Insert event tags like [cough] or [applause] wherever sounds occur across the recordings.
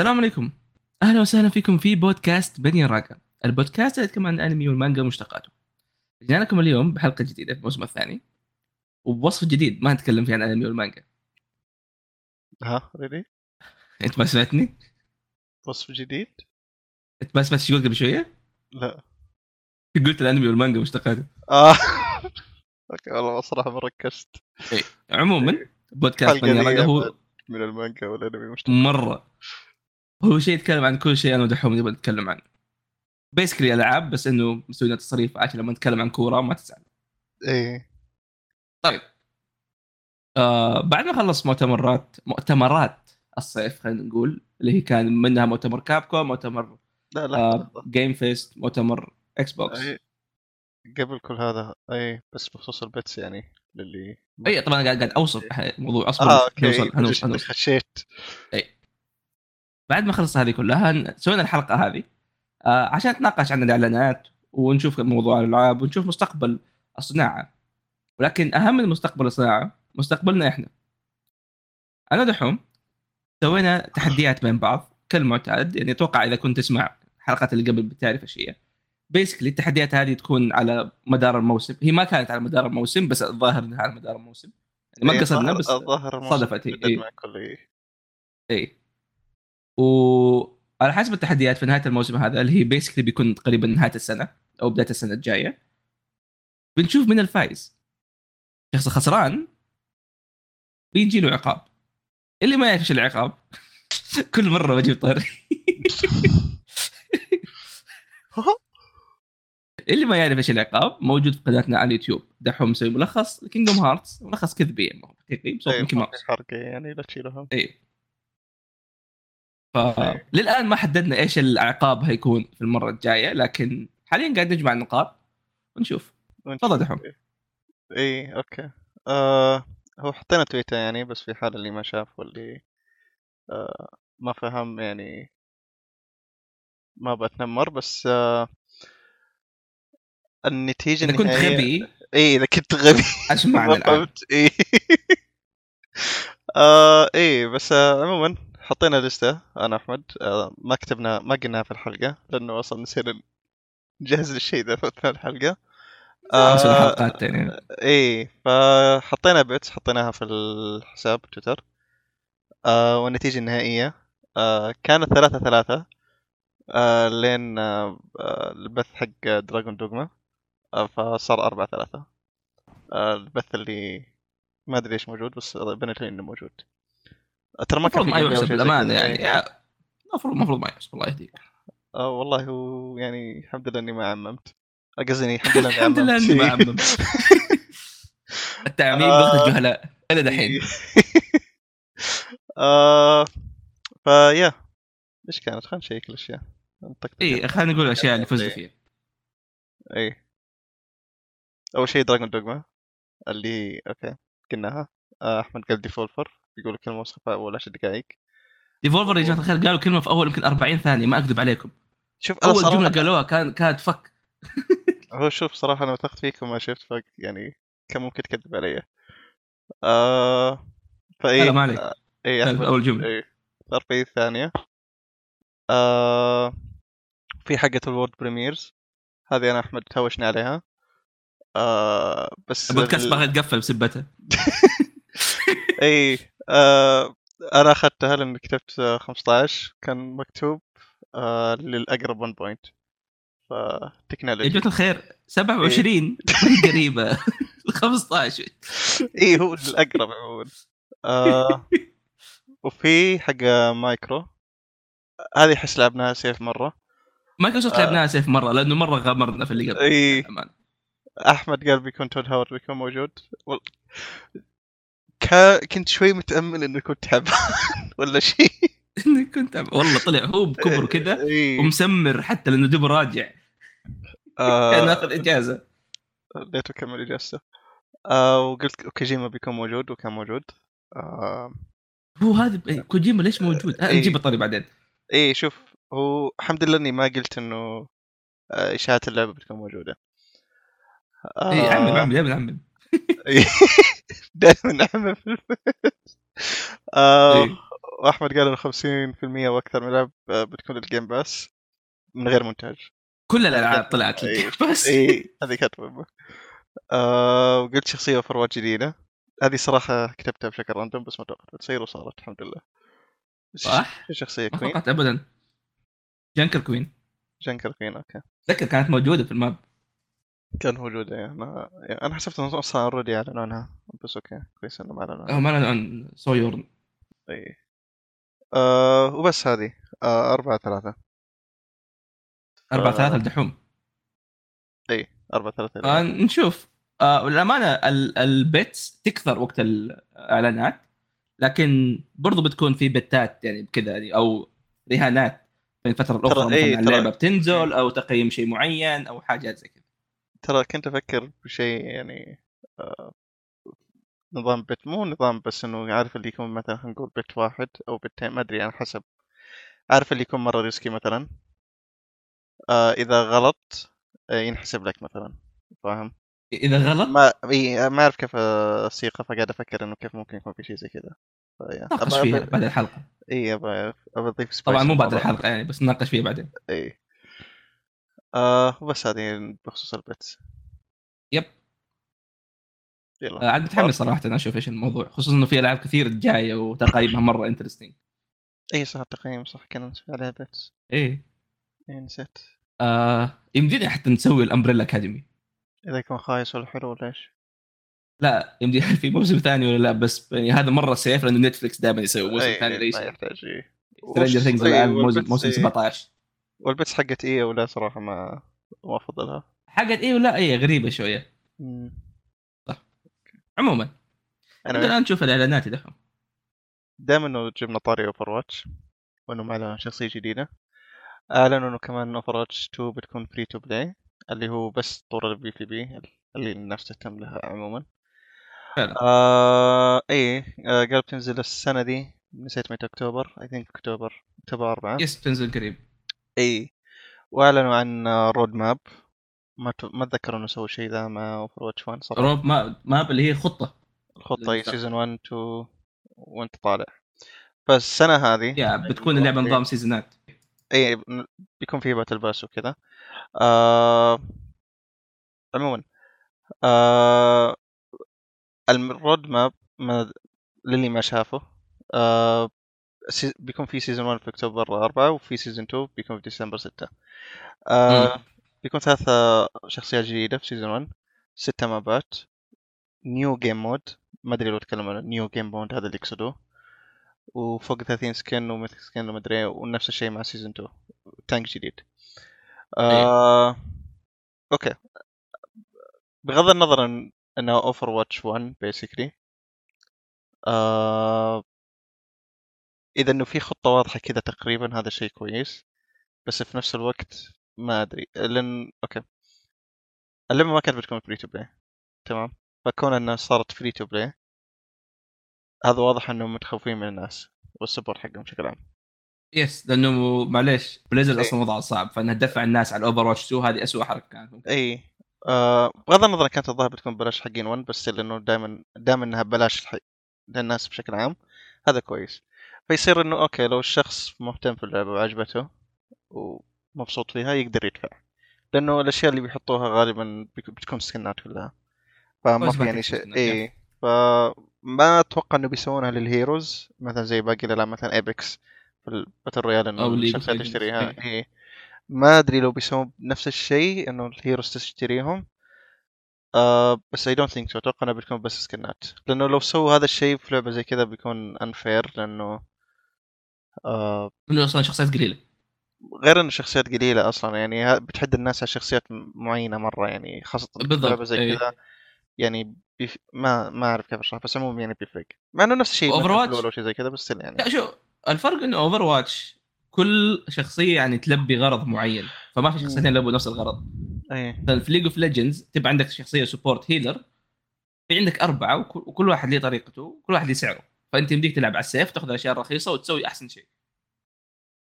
السلام عليكم. أهلا وسهلا فيكم في بودكاست بني الراقه البودكاست اللي يتكلم عن الأنمي والمانجا ومشتقاته. جينا لكم اليوم بحلقة جديدة في الموسم الثاني. وبوصف جديد ما نتكلم فيه عن الأنمي والمانجا. ها really أنت ما سمعتني؟ وصف جديد؟ أنت ما سمعت قلت قبل شوية؟ لا. قلت الأنمي والمانجا ومشتقاته. آه. [laughs] okay والله صراحة ما ركزت. عموما بودكاست بني الراقه هو من المانجا والأنمي مش مرة. هو شيء يتكلم عن كل شيء أنا ودحوم نبغى نتكلم عنه. basically العاب بس إنه مسوينا تصريف عشان لما نتكلم عن كورة ما تزعل. إيه. طيب. آه بعد ما خلص مؤتمرات مؤتمرات الصيف خلينا نقول اللي هي كان منها مؤتمر Capcom مؤتمر لا لا آه. Game Fest مؤتمر Xbox اي قبل كل هذا اي بس بخصوص ال bets يعني للي اي طبعا قاعد قاعد أوصف الموضوع أصبر آه okay. هنوصل هنوصل, هنوصل. خشيت. بعد ما خلص هذه كلها سوينا الحلقة هذه. آه عشان نتناقش عن الإعلانات ونشوف موضوع الألعاب ونشوف مستقبل الصناعة. ولكن أهم من مستقبل الصناعة مستقبلنا إحنا. أنا دحوم سوينا تحديات بين بعض كالمعتاد. يعني أتوقع إذا كنت تسمع الحلقات اللي قبل بتعرف إيش هي. basically التحديات هذه تكون على مدار الموسم. هي ما كانت على مدار الموسم بس الظاهر إنها على مدار الموسم. يعني ما إيه، قصدنا بس صدفت هي. اي وعلى حسب التحديات في نهاية الموسم هذا اللي هي basically بيكون تقريبا نهاية السنة أو بداية السنة الجاية بنشوف من الفايز الشخص الخسران بيجي له عقاب. اللي ما يعرف إيش العقاب [laughs] كل مرة بجيب طاري. [laughs] اللي ما يعرف إيش العقاب موجود في قناتنا على اليوتيوب. دحوم مسوي ملخص Kingdom Hearts ملخص كذبي هو حقيقي بصوت ميكي ما ماوس حرق يعني لا تشيلهم اي إيه. فللآن ما حددنا إيش العقاب هيكون في المرة الجاية لكن حاليا قاعد نجمع النقاط ونشوف. تفضل دحوم. اي okay. آه هو حطينا تويتر يعني بس في حال اللي ما شاف واللي آه ما فهم يعني ما بتنمر بس آه النتيجة إذا كنت غبي اي إذا كنت غبي. ما [laughs] فهمت. اي [laughs] آه اي بس آه عموما حطينا لستة أنا احمد آه ما كتبنا ما قلناها في الحلقة لأنه أصلا نسينا نجهز للشيء ذا في الحلقة. آه، حلقات ثانية إيه فحطينا bets حطيناها في الحساب تويتر. آه والنتيجة النهائية آه كانت ثلاثة ثلاثة آه لين آه البث حق دراجون دوغما آه فصار أربعة ثلاثة. آه البث اللي ما أدري ليش موجود بس لي إنه موجود. ترى ما كان ما يحسب كذا. يعني. يا- المفروض المفروض ما يحسب الله يهديك. آه والله هو يعني الحمد لله إني ما عممت. آه، قصدي الحمد لله الحمد لله عممت. إني ما عمم [laughs] التعميم آه. بغض الجهلاء. إلى دحين. [laughs] آه فيا إيش كانت؟ خلينا نشيك الأشياء. اي خلينا نقول الاشياء اللي فزوا فيها. اي أول شيء Dragon's Dogma اللي okay قلناها. آه، أحمد قال Devolver يقول كلمة وصفها اول 10 دقائق Devolver يا جماعة الخير قالوا كلمة في أول يمكن 40 ثانية ما أكذب عليكم. شوف أول جملة قالوها كان كانت fuck [laughs] هو شوف صراحة أنا وثقت فيك وما شفت fuck يعني كان ممكن تكذب علي. آه فاي لا، ما عليك. آه، اي أول جملة. اي 40 ثانية. آه في حقة ال world premieres. هذه أنا أحمد تهوشنا عليها. آه بس البودكاست ال- باغي يتقفل بسبتها [laughs] [laughs] اي آه أنا أخذتها لأن كتبت آه، 15 كان مكتوب آه للأقرب 1 بوينت يا فتكنولوجي جماعة الخير 27 ما هي قريبة. 15 إي هو الأقرب عموما. آه [laughs] وفي حق مايكرو. هذه أحس لعبناها سيف مرة. مايكروسوفت آه. لعبناها سيف مرة لأنه مرة غامرنا في اللي قبل. إي. أحمد قال بيكون تود هاورد بيكون موجود. كا... كنت شوي متأمل إنه كنت تعبان [laughs] ولا شيء. كنت أب- والله طلع هو بكبر [laughs] كذا ومسمر حتى لأنه دوب راجع. كان آه... آخذ إجازة. ليته كمل اجازته آه وقلت كوجيما بيكون موجود وكان موجود. آه. هو هذا كوجيما ليش موجود؟ آه،. نجيب الطري بعدين. إيه شوف هو الحمد لله إني ما قلت إنه آه، إشاعات اللعبة بتكون موجودة. آه. اي عمم عمم دائما عمم دائما في البيت آه إيه. واحمد قال انه 50% وأكثر من لعب آه، بتكون الجيم باس من غير مونتاج. كل الألعاب [laughs] طلعت إيه. لك بس. اي هذه كانت مهمة. آه وقلت شخصية اوفر جديدة. هذه صراحة كتبتها بشكل راندوم بس ما توقعت تصير وصارت الحمد لله. صح؟ في شخصية ما كوين توقعت ابدا. جنكر كوين جنكر كوين أوكي. اتذكر كانت موجودة في الماب. كان موجودة يعني أنا يعني أنا حسبت إنه أصلا already اعلنوا عنها بس أوكي كويس انه ما اعلنوا عنها ما لنا عن سويورن إي. آه وبس هذه. آه أربعة ثلاثة. 4 آه. 3 الدحوم إي أربعة ثلاثة آه نشوف. آه والامانه ال- ال bets تكثر وقت الإعلانات لكن برضو بتكون في بتات يعني بكذا يعني أو رهانات في الفترة الأخرى ترى- إيه، مثلا اللعبة بتنزل أو تقييم شيء معين أو حاجات زي كذا. ترى كنت أفكر بشيء يعني آه نظام بت مو نظام بس إنه عارف اللي يكون مثلا نقول بت واحد أو بتين ما أدري على حسب. عارف اللي يكون مرة ريسكي مثلا؟ آه إذا غلط آه ينحسب لك مثلا. فاهم؟ إذا غلط؟ ما ما أعرف كيف الصيغه فقاعد أفكر إنه كيف ممكن يكون في شيء زي كذا. ناقش فيها بعد الحلقة. إي ابى أضيف طبعا مو بعد. الحلقة يعني بس نناقش فيها بعدين. إي. آه وبس هذه بخصوص ال bets yep. يلا. آه، عاد متحمس صراحة أشوف إيش الموضوع خصوصا إنه في ألعاب كثير جاية وتقايمها مرة interesting إي صح التقييم صح كنا نسوي عليها بيتس إيه إي نسيت. آه يمدينا حتى نسوي الأمبريلا أكاديمي. اذا يكون خايس ولا حلو ولا إيش؟ لا يمدي [laughs] في موسم ثاني ولا لا بس يعني هذا مرة safe لأنه نتفلكس دائما يسوي موسم ثاني إي Stranger Things الان موسم وال bets- موسم إي. 17 وال bets حقت اي ولا صراحة ما ما أفضلها. حقت إيه ولا إيه غريبة شوية. عموما. أنا الآن نشوف الإعلانات دحين دائما إنه جبنا طاري Overwatch وانه معلن شخصية جديدة. أعلنوا إنه كمان Overwatch 2 بتكون free to play اللي هو بس طور ال PvP اللي الناس تهتم لها عموما. فعلا آه اي آه قال بتنزل السنة دي نسيت متى أكتوبر؟ I think أكتوبر أكتوبر 4 yes تنزل قريب. إي وأعلنوا عن road map ما ت... ما اتذكر إنه سووا شيء ذا مع Overwatch 1 صراحة ما map اللي هي خطة. الخطة هي. season 1 2 وانت طالع. فالسنة هذه يا بتكون اللعبة نظام seasonات إي بيكون فيه battle pass وكذا. آه... عموما آه... ال road map ما... للي ما شافه آه... بيكون في season 1 في أكتوبر 4 وفي season 2 بيكون في ديسمبر 6 آه... بيكون ثلاثة شخصيات جديدة في season 1 ستة مابات new game mode ما أدري لو تكلم عن new game mode هذا اللي يقصدوه. وفوق 30 skin ومثل skin وما أدري ونفس الشيء مع season 2 tank جديد. آه... أوكي. بغض النظر عن انها Overwatch 1 basically آه... إذا إنه في خطة واضحة كذا تقريبا هذا شيء كويس. بس في نفس الوقت ما أدري. لأن أوكي. اللعبه ما كانت بتكون free to play تمام. فكون انها صارت free to play هذا واضح انهم متخوفين من الناس وال support حقهم بشكل عام. yes لأنه معليش Blizzard إيه. أصلا وضعها صعب فانها تدفع الناس على ال Overwatch 2 هذه اسوء حركة كانت. اي آه بغض النظر كانت الظاهر بتكون ببلاش حقين 1 بس لأنه دائما دائما إنها ببلاش للناس بشكل عام هذا كويس. فيصير إنه أوكي لو الشخص مهتم في اللعبة وعجبته ومبسوط فيها يقدر يدفع. لأنه الأشياء اللي بيحطوها غالبا بتكون سكنات كلها. فما في يعني شيء اي فما أتوقع إنه بيسوونها لل heroes مثلا زي باقي الألعاب مثلا Apex في ال battle royale إنه الشخصيات. تشتريها إيه. اي ما أدري لو بيسوون نفس الشيء إنه ال heroes تشتريهم. آه بس I don't think أتوقع إنها بتكون بس سكنات. لأنه لو سووا هذا الشيء في لعبة زي كذا بيكون unfair لأنه آه انه أصلا شخصيات قليلة؟ غير إنه شخصيات قليلة أصلا يعني بتحد الناس على شخصيات معينة مرة يعني خاصة بالضبط، زي إيه. كذا يعني بيف... ما ما أعرف كيف اشرح بس عموما يعني بيفرق. مع إنه نفس الشيء؟ في الأول أو شيء زي كذا بس يعني. لا شو الفرق إنه Overwatch كل شخصية يعني تلبي غرض معين فما في شخصيتين يلبوا نفس الغرض. إيه. في League of Legends تبقى عندك شخصية support healer في عندك أربعة وكل واحد له طريقته وكل واحد له سعره. فأنت يمديك تلعب على ال safe تاخذ الأشياء الرخيصة وتسوي أحسن شيء.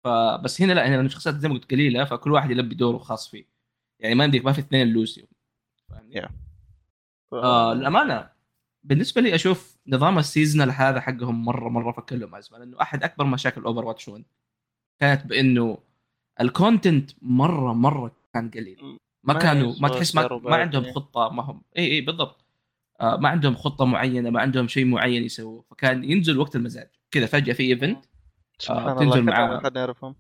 فبس هنا لا هنا الشخصيات زي ما قلت قليلة فكل واحد يلبي دوره خاص فيه. يعني ما يمديك ما في اثنين لوسي. فاهمني؟ Yeah. ف... آه الامانه بالنسبة لي أشوف نظام ال seasonal هذا حقهم مرة مرة فك لهم أزمة لأنه أحد أكبر مشاكل Overwatch 1 كانت بإنه ال content مرة مرة كان قليل. ما كانوا ما تحس ما, ما عندهم. خطة ما هم. إي إي بالضبط. ما عندهم خطة معينة ما عندهم شيء معين يسووه. فكان ينزل وقت المزاج. كذا فجأة في event سبحان تنزل الله مع-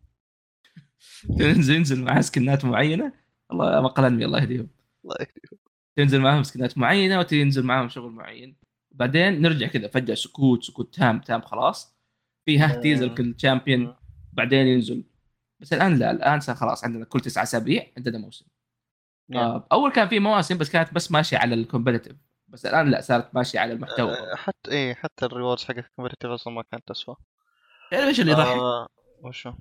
[laughs] تنزل ينزل معاه سكنات معينة. الله ما قلني الله يهديهم الله يهديهم. تنزل معاهم سكنات معينة وتنزل معاهم شغل معين. بعدين نرجع كذا فجأة سكوت سكوت تام تام خلاص. في ها. teaser كل champion مم. بعدين ينزل. بس الآن لا الآن صار خلاص عندنا كل تسعة أسابيع عندنا موسم. آه أول كان في مواسم بس كانت بس ماشية على ال competitive بس الآن لا صارت ماشية على المحتوى آه، حتى إيه حتى ال rewards حق الكومبتيتيف أصلا ما كانت تسوى تعرف إيش اللي يضحك؟ آه وشو؟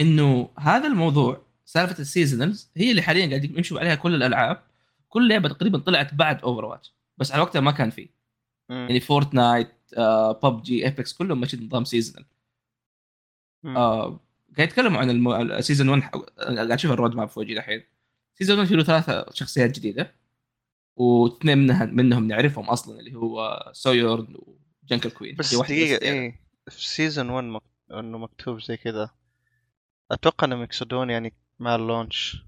إنه هذا الموضوع سالفة ال seasonals هي اللي حاليا قاعد يمشوا عليها كل الألعاب كل لعبة تقريبا طلعت بعد Overwatch بس على وقتها ما كان فيه. يعني Fortnite آه PUBG Apex كلهم ماشيين نظام seasonal. آه قاعد يتكلموا عن. ال season 1 قاعد أشوف ال road map فوقي الحين season 1 فيه له ثلاثة شخصيات جديدة واثنين منها منهم نعرفهم أصلا اللي هو Sojourn و Junker Queen بس زيادة. إيه في season 1 مك... إنه مكتوب زي كذا أتوقع انهم يقصدون يعني مع اللونش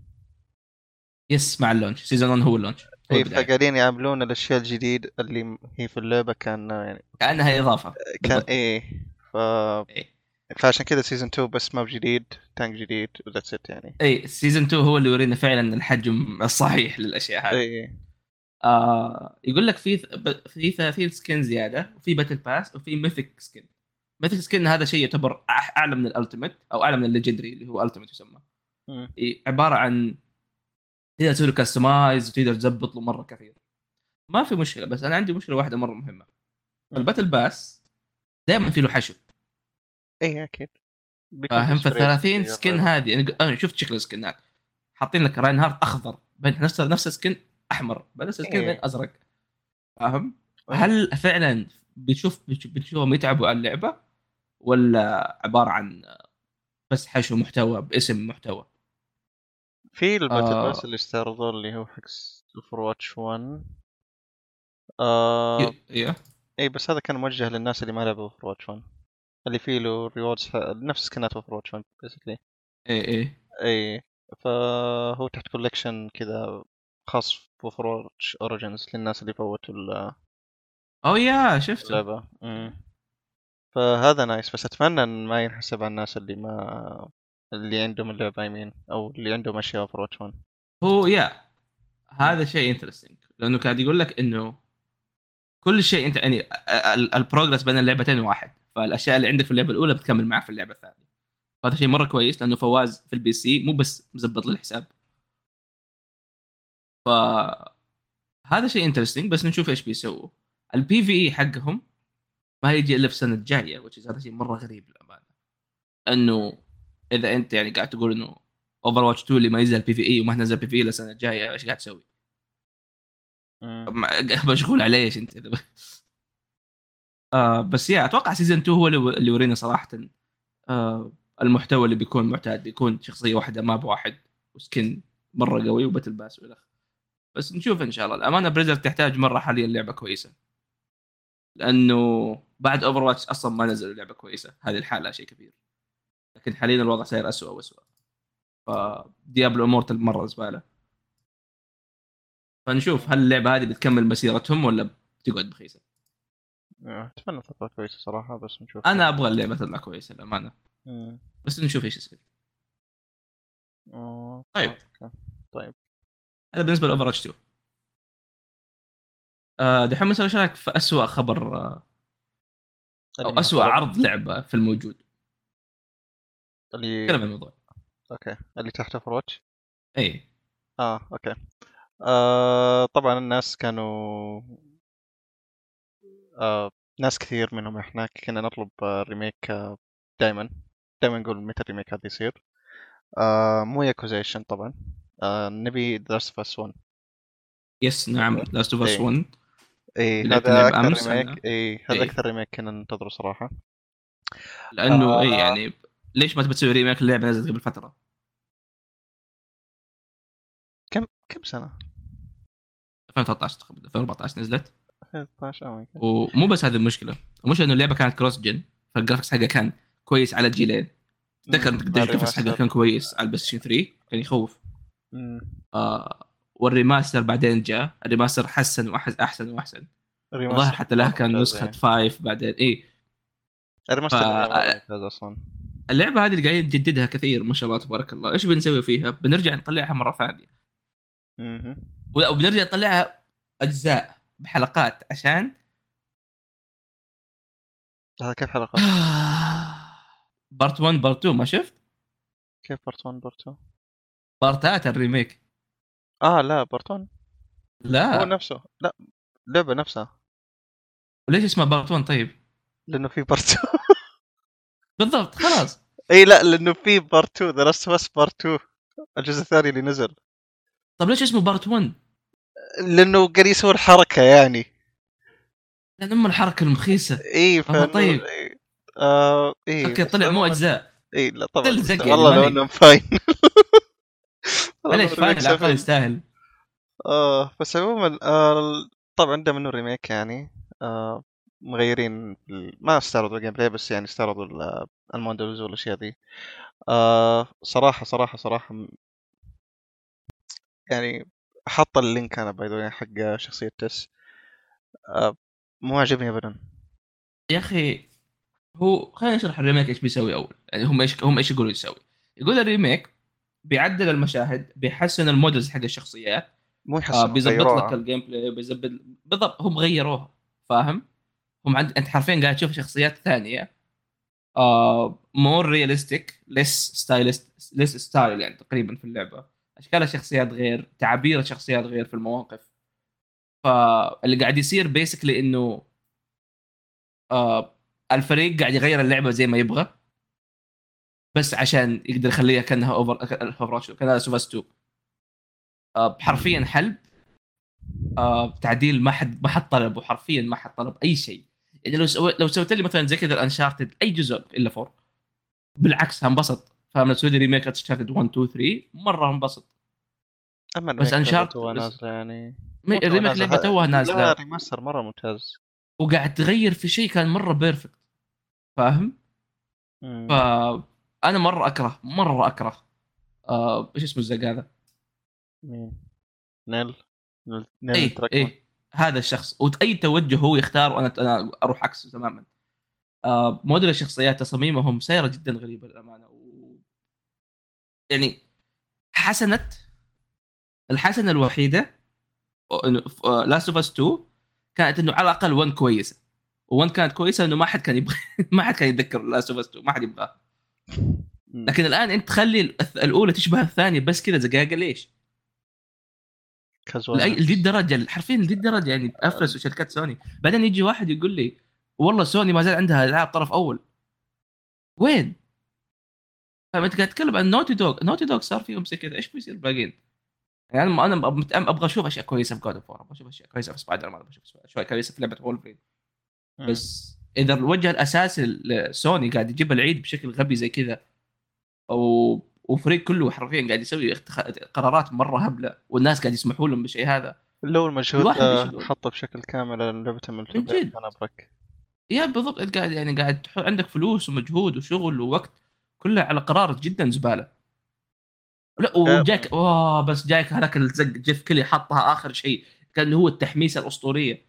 يس مع اللونش سيزون 1 هو اللونش البداية. فقاعدين يعملون الأشياء الجديد اللي هي في اللعبة كان يعني كأنها إضافة كان. إيه ف إيه. فعشان كذا season 2 بس map جديد tank جديد و that's it يعني اي season 2 هو اللي يورينا فعلا الحجم الصحيح للأشياء هذه إيه آه يقول لك في في 30 skin زيادة وفي battle pass وفي mythic skin mythic skin هذا شيء يعتبر أعلى من ال ultimate أو أعلى من ال legendary اللي هو ultimate يسمى. عبارة عن تقدر تسوي له customize وتقدر تزبط له مرة كثير. ما في مشكلة بس أنا عندي مشكلة واحدة مرة مهمة. ال battle pass دائما في له حشو. إيه أكيد. فاهم؟ في فال 30 sprite سكن هذه أنا أنا شفت شكل السكنات حاطين لك راينهارت أخضر. بين نفس نفس السكن أحمر نفس السكن إيه. بين أزرق فاهم؟ إيه. هل فعلا بتشوف بتشوف- بتشوفهم يتعبوا على اللعبة ولا عبارة عن بس حشو محتوى باسم محتوى؟ في الباتل آه. باس اللي استعرضوه اللي هو حق اوفر واتش 1 آه أيوه اي بس هذا كان موجه للناس اللي ما لعبوا Overwatch 1 اللي فيه له rewards نفس skinات Overwatch 1 basically اي اي اي فهو تحت collection كذا خاص Watch Origins للناس اللي فوتوا ال- oh yeah شفته. اللعبة. فهذا nice بس أتمنى إن ما ينحسب على الناس اللي ما اللي عندهم اللعبة يمين أو اللي عندهم أشياء اوفر واتش 1 هو يا هذا شيء interesting لأنه قاعد يقول لك إنه كل شيء أنت يعني ال- ال progress بين اللعبتين واحد. فالأشياء اللي عندك في اللعبة الأولى بتكمل معك في اللعبة الثانية. فهذا شيء مرة كويس لأنه فواز في ال PC مو بس مزبط للحساب. ف هذا شيء interesting بس نشوف إيش بيسووا ال PvE حقهم ما يجي إلا في السنة الجاية هذا شيء مرة غريب للأمانة إنه إذا أنت يعني قاعد تقول إنه Overwatch 2 اللي ما ينزل بي في اي وما نزل بي في اي السنة الجاية إيش قاعد تسوي؟ ما- [laughs] مشغول على إيش أنت آه بس yeah أتوقع season 2 هو اللي يورينا صراحة آه المحتوى اللي بيكون معتاد بيكون شخصية واحدة map واحد و skin مرة قوي و battle pass وإلى آخره. بس نشوف إن شاء الله. الأمانة Blizzard تحتاج مرة حاليا لعبة كويسة. لأنه بعد Overwatch أصلا ما نزلوا لعبة كويسة. هذه الحالة شيء كبير. لكن حاليا الوضع صاير اسوء واسوء فديابلو امورتال مرة زبالة. فنشوف هل اللعبة هذه بتكمل مسيرتهم ولا بتقعد بخيسة؟ أتمنى تطلع كويسة صراحة بس نشوف. أنا أبغى اللعبة تطلع كويسة للامانه. بس نشوف إيش يصير. آه، طيب. طيب. هذا بالنسبة لأوفر اتش 2 آه دحين مثلا إيش رأيك في اسوء خبر آه، أو اسوء عرض لعبة في الموجود؟ اللي نتكلم عن الموضوع. أوكي. اللي تحت أوفر واتش اي آه أوكي. آه طبعا الناس كانوا آه ناس كثير منهم إحنا كنا نطلب ريميك آه دائما دائما نقول متى الريميك هذا يصير. آه مو ياكوزيشن طبعا. آه نبي درس فاس 1 يس نعم لاست اوف اس إيه. 1 اي هذا أكثر. ريميك اي هذا إيه. أكثر remake كنا ننتظره صراحة. لأنه آه. اي يعني ليش ما تبي تسوي remake اللعبه نزلت قبل فترة؟ كم كم سنة؟ 2013 تقريبا 2014 نزلت. 2012 oh my god ومو بس هذه المشكلة المشكلة إنه اللعبة كانت cross-gen فال graphics حقها كان كويس على الجيلين تذكر قديش ال graphics حقها كان كويس على ال PlayStation 3 كان يخوف. آه وال remaster بعدين جاء. ال remaster حسن واحسن أحسن وأحسن. الظاهر حتى لها كان ممتاز نسخة يعني. 5 بعدين. اي ال remaster ف- أصلا. اللعبة هذه اللي قاعدين نجددها كثير ما شاء الله تبارك الله. إيش بنسوي فيها؟ بنرجع نطلعها مرة ثانية. وبنرجع نطلعها أجزاء بحلقات عشان هذا كيف حلقة؟ part 1 part 2 ما شفت؟ كيف part 1 part 2 partات ال remake. آه لا part 1 هو لا نفسه. لا اللعبه نفسها. ليش اسمها part 1 طيب؟ لأنه في part 2 [laughs] بالضبط خلاص. إي لا لأنه في part 2 The Last of Part 2 الجزء الثاني اللي نزل. طب ليش اسمه part 1؟ لأنه قاعد يسوي الحركة يعني. لأن ام الحركة المخيسة. إي فإنه- طيب. آه إيه أوكي طلع مو أجزاء. إي لا طبعا. والله لو. انه فاين [laughs] معليش فاهم العقل يستاهل. آه بس عموما آه طبعا ده منه ريميك يعني. آه مغيرين ما استعرضوا الجيم بلاي بس يعني استعرضوا ال- المودلز والأشياء ذي. آه صراحة صراحة صراحة م- يعني حط اللينك أنا باي حق شخصية تس آه مو عاجبني ابدا. يا أخي هو خلينا نشرح ال remake إيش بيسوي أول. يعني هم إيش هم إيش يقولوا يسوي. يقول ال remake بيعدل المشاهد بيحسن ال models حق الشخصيات. مو آه يحسن بيظبط لك ال gameplay بيظبط بالضبط هم غيروها فاهم؟ هم عند... انت حرفيا قاعد تشوف شخصيات ثانية. آه more realistic less stylized less style يعني تقريبا في اللعبة. أشكال الشخصيات غير تعابير الشخصيات غير في المواقف. فاللي قاعد يصير basically إنه آه الفريق قاعد يغير اللعبة زي ما يبغى. بس عشان يقدر يخليها كأنها over over كأنها Last of Us 2 آه حرفيا حلب. آه تعديل ما حد ما حد طلبه حرفيا ما حد طلب أي شيء. يعني لو سوي لو سويت لي مثلا زي كذا ال Uncharted أي جزء إلا four بالعكس هنبسط فاهم؟ لو تسوي لي remake Uncharted 1 2 3 مرة هنبسط أما بس Uncharted تو بس- نازلة يعني. مي- ال remake لعبه توها لا نازلة. remaster مرة ممتاز. وقاعد تغير في شيء كان مرة perfect فاهم؟ مم. فانا مرة أكره مرة أكره آه إيش اسمه الزق هذا؟ مين؟ نيل نيل نيل اي. اي هذا الشخص واي توجه هو يختار وأنا أنا أروح عكسه تماما آه موديل الشخصيات تصاميمهم صايرة جدا غريبة للأمانة و... يعني حسنت الحسنة الوحيدة Last of Us 2 كانت إنه على الأقل 1 كويسة و1 كانت كويسة إنه ما حد كان يبغى [laughs] ما حد كان يتذكر Last of Us 2 ما حد يبغاه. لكن الآن أنت تخلي الأولى تشبه الثانية بس كذا زقاقه ليش؟ لذي الدرجة حرفيا لذي الدرجة يعني افلسوا شركات سوني بعدين يجي واحد يقول لي والله سوني ما زال عندها العاب طرف أول وين؟ فانت قاعد تتكلم عن Naughty Dog Naughty Dog صار فيهم زي كذا إيش بيصير بالباقيين؟ يعني أنا أبغى أشوف أشياء كويسة في God of War أبغى أشوف أشياء كويسة في سبايدر مان أبغى أشوف اشياء كويسة في لعبة وولفرين مم. بس إذا الوجه الأساسي لسوني قاعد يجيب العيد بشكل غبي زي كذا و... وفريق كله حرفيا قاعد يسوي اختخ... قرارات مرة هبلة والناس قاعد يسمحوا لهم بالشيء هذا. لو المجهود. حطه بشكل كامل لعبة من جد. أنا ابرك يا بالضبط قاعد يعني قاعد عندك فلوس ومجهود وشغل ووقت كله على قرار جدا زبالة. لا وجاك اوه بس جاك هذاك الزق جيف كيلي حطها آخر شيء كان هو التحميسة الأسطورية.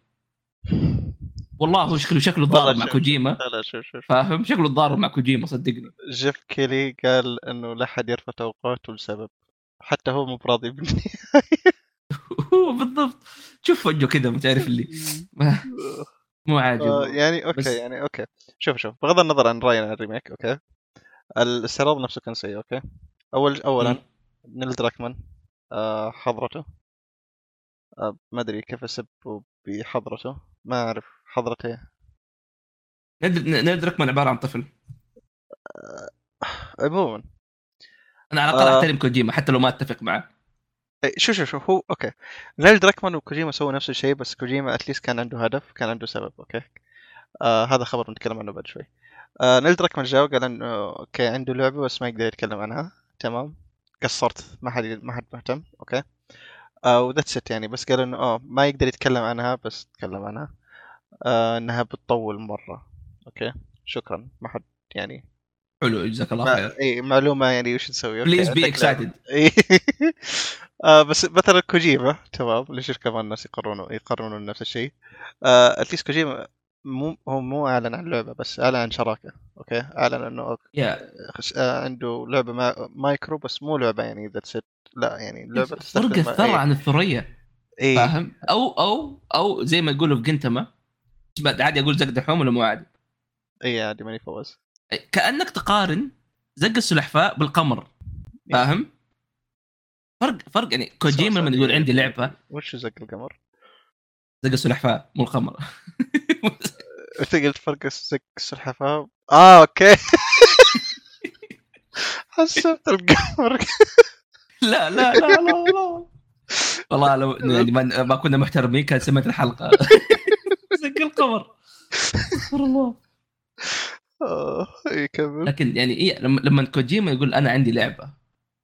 والله هو شكله شكله ضارب مع. كوجيما. فاهم؟ شكله ضارب مع كوجيما صدقني. جيف كيلي قال إنه لا حد يرفع توقعاته لسبب. حتى هو مو راضي بالنهاية [laughs] هو بالضبط. شوف وجهه كذا ما تعرف اللي. [laughs] مو آه، عاجب يعني okay بس- يعني okay. شوف شوف. بغض النظر عن راينا عن ال remake okay. الاستعراض نفسه كان سيء okay. اول اولا نيل دراكمان آه حضرته. آه ما أدري كيف اسب بحضرته. ما أعرف. حضرته إيه؟ نيل دراكمان عبارة عن طفل. عموما. أنا على الأقل آه. أحترم كوجيما حتى لو ما أتفق معه. شوف شوف شوف هو okay. نيل دراكمان وكوجيما سووا نفس الشيء بس كوجيما at least كان عنده هدف كان عنده سبب okay. آه هذا خبر نتكلم عنه بعد شوي. آه نيل دراكمان جاء وقال إنه okay عنده لعبة بس ما يقدر يتكلم عنها. تمام. قصرت. ما حد ما حد مهتم okay. آه و that's it يعني. بس قال إنه آه ما يقدر يتكلم عنها بس تكلم عنها. آه إنها بتطول مرة. okay؟ شكرا. ما حد يعني. حلو جزاك الله خير. اي معلومة يعني وش نسوي. please be. excited بس مثلا كوجيما تمام ليش كمان الناس يقررون يقررون نفس الشيء. آه اتليست كوجيما مو هو مو أعلن عن لعبة بس أعلن عن شراكة. أوكي؟ أعلن إنه خش- آه عنده لعبة ما مايكرو بس مو لعبة يعني ذاتس لا يعني لعبة فرق الثرى إي. عن الثريا. اي فاهم؟ أو أو أو زي ما يقولوا في جنتما عادي أقول زق دحوم ولا مو عادي؟ إي عادي ماني فوز. كأنك تقارن زق السلحفاء بالقمر فاهم؟ فرق فرق يعني كوجيما لما يقول عندي لعبة. وش زق القمر؟ زق السلحفاء مو القمر. [laughs] أنت قلت فرق زق السلحفاة. آه أوكي. [laughs] حسبت القمر. [laughs] لا لا لا لا والله لو يعني ما, ما كنا محترمين كان سميت الحلقة. زق القمر. استغفر الله. آه، اي كمل لكن يعني إيه لما لما كوجيما يقول أنا عندي لعبة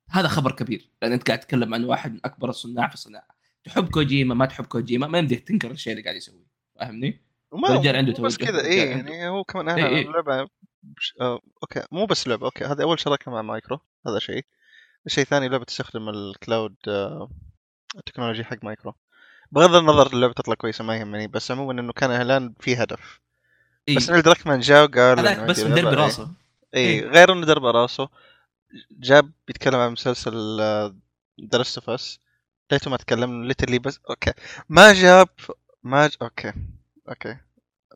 هذا خبر كبير لأن أنت قاعد تتكلم عن واحد من أكبر الصناع في الصناعة. تحب كوجيما ما تحب كوجيما ما يمديك تنكر الشيء اللي قاعد يسويه. فاهمني؟ وما الرجال عنده مو بس توجه، كذا اي يعني هو كمان إيه، أهلا إيه. اللعبة بش... آه، okay مو بس لعبة okay هذا أول شراكة مع مايكرو هذا شيء. الشيء الثاني لعبة تستخدم ال cloud آه، التكنولوجيا حق مايكرو. بغض النظر اللعبة تطلع كويسة ما يهمني بس عموما إنه كان إعلان في هدف إيه. بس نيل دراكمان جاء وقال هذاك بس ضرب إيه. راسه اي إيه. غير إنه ضرب راسه جاب بيتكلم عن مسلسل The Last of Us ليته ما تكلم literally بس okay ما جاب ما ج... okay okay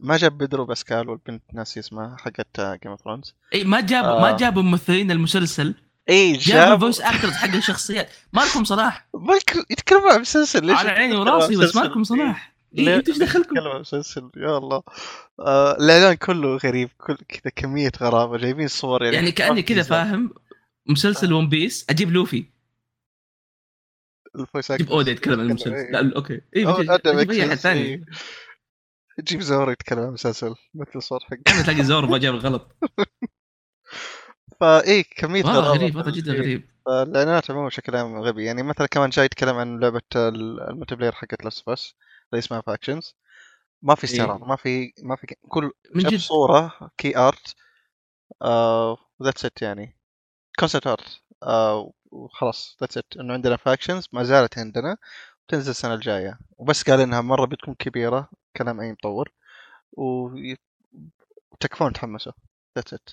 ما جاب بيدرو باسكال والبنت ناسي اسمها حقت Game of Thrones اي ما جاب آه. ما جاب ممثلين المسلسل اي جاب ال voice actors حق الشخصيات مالكم صلاح مالك يتكلم عن مسلسل ليش على عيني وراسي بس؟ مالكم صلاح ليه- إيه أنتوا إيش دخلكم؟ مسلسل يا الله آه الإعلان كله غريب كل كذا كمية غرابة جايبين صور يعني يعني كأني كذا فاهم مسلسل ون بيس أجيب لوفي الفويس أجيب أكتر. اودا يتكلم عن المسلسل إيه. لا أوكي أي اي أحد ثاني إيه. جيب زهر يتكلم عن مسلسل مثل صوت حق [laughs] تلاقي زور ما جاب الغلط [laughs] فإيه كمية والله غريب والله جدا. غريب. فالإعلانات عموما بشكل عام غبي. يعني مثلا كمان جاي يتكلم عن لعبة ال- الملتي بلاير حقت لاست اس اللي اسمها Factions ما في استعراض إيه. ما في ما في كل من جد؟ صورة key art و that's it يعني. concept art آه وخلاص that's it إنه عندنا Factions ما زالت عندنا تنزل السنة الجاية. وبس قال إنها مرة بتكون كبيرة كلام أي مطور وتكفون تحمسوا that's it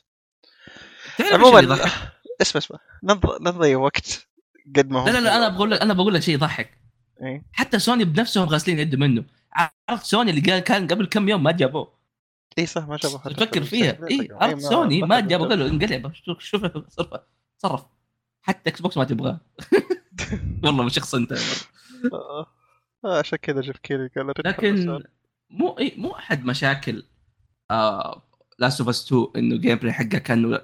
عموما؟ [laughs] اسمع اسمع. لا نض- لا نضيع وقت قد ما هو. لا لا لا أنا بقول لك أنا بقول لك شيء يضحك. إيه. حتى سوني بنفسهم غاسلين يده منه. عرفت سوني اللي قال كان قبل كم يوم ما جابوه. اي صح ما جابوا حتى تفكر في فيها. اي حقهم. عرفت سوني ما حد جابوا جاب. قالوا انقلب. شوف شوف تصرف حتى إكس بوكس ما تبغاه. [laughs] والله مش شخص أنت. آه، عشان كذا جيف كيلي قال لكن. مو إيه مو أحد مشاكل آه Last of Us 2 إنه gameplay حقه كان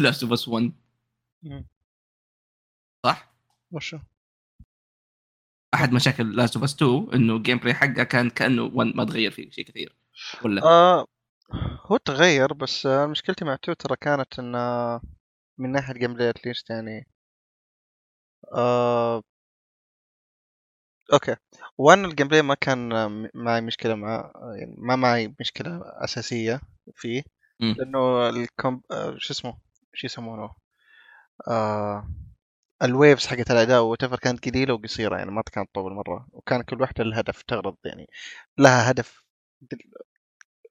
Last of Us 1 مم. صح؟ وشو؟ أحد مشاكل Last of Us 2 إنه gameplay حقه كان كأنه 1 ما تغير فيه شيء كثير ولا آه هو تغير بس آه مشكلتي مع two ترى كانت إن آه، من ناحية gameplay at least يعني آه okay وان ال gameplay ما كان آه، معي مشكلة مع يعني ما معي مشكلة أساسية فيه. لأنه الكم آه شو اسمه شو يسمونه آه ال waves حقت الاعداء وتفر كانت قليله وقصيرة يعني ما كانت تطول مرة وكان كل واحدة لها هدف تغرض يعني لها هدف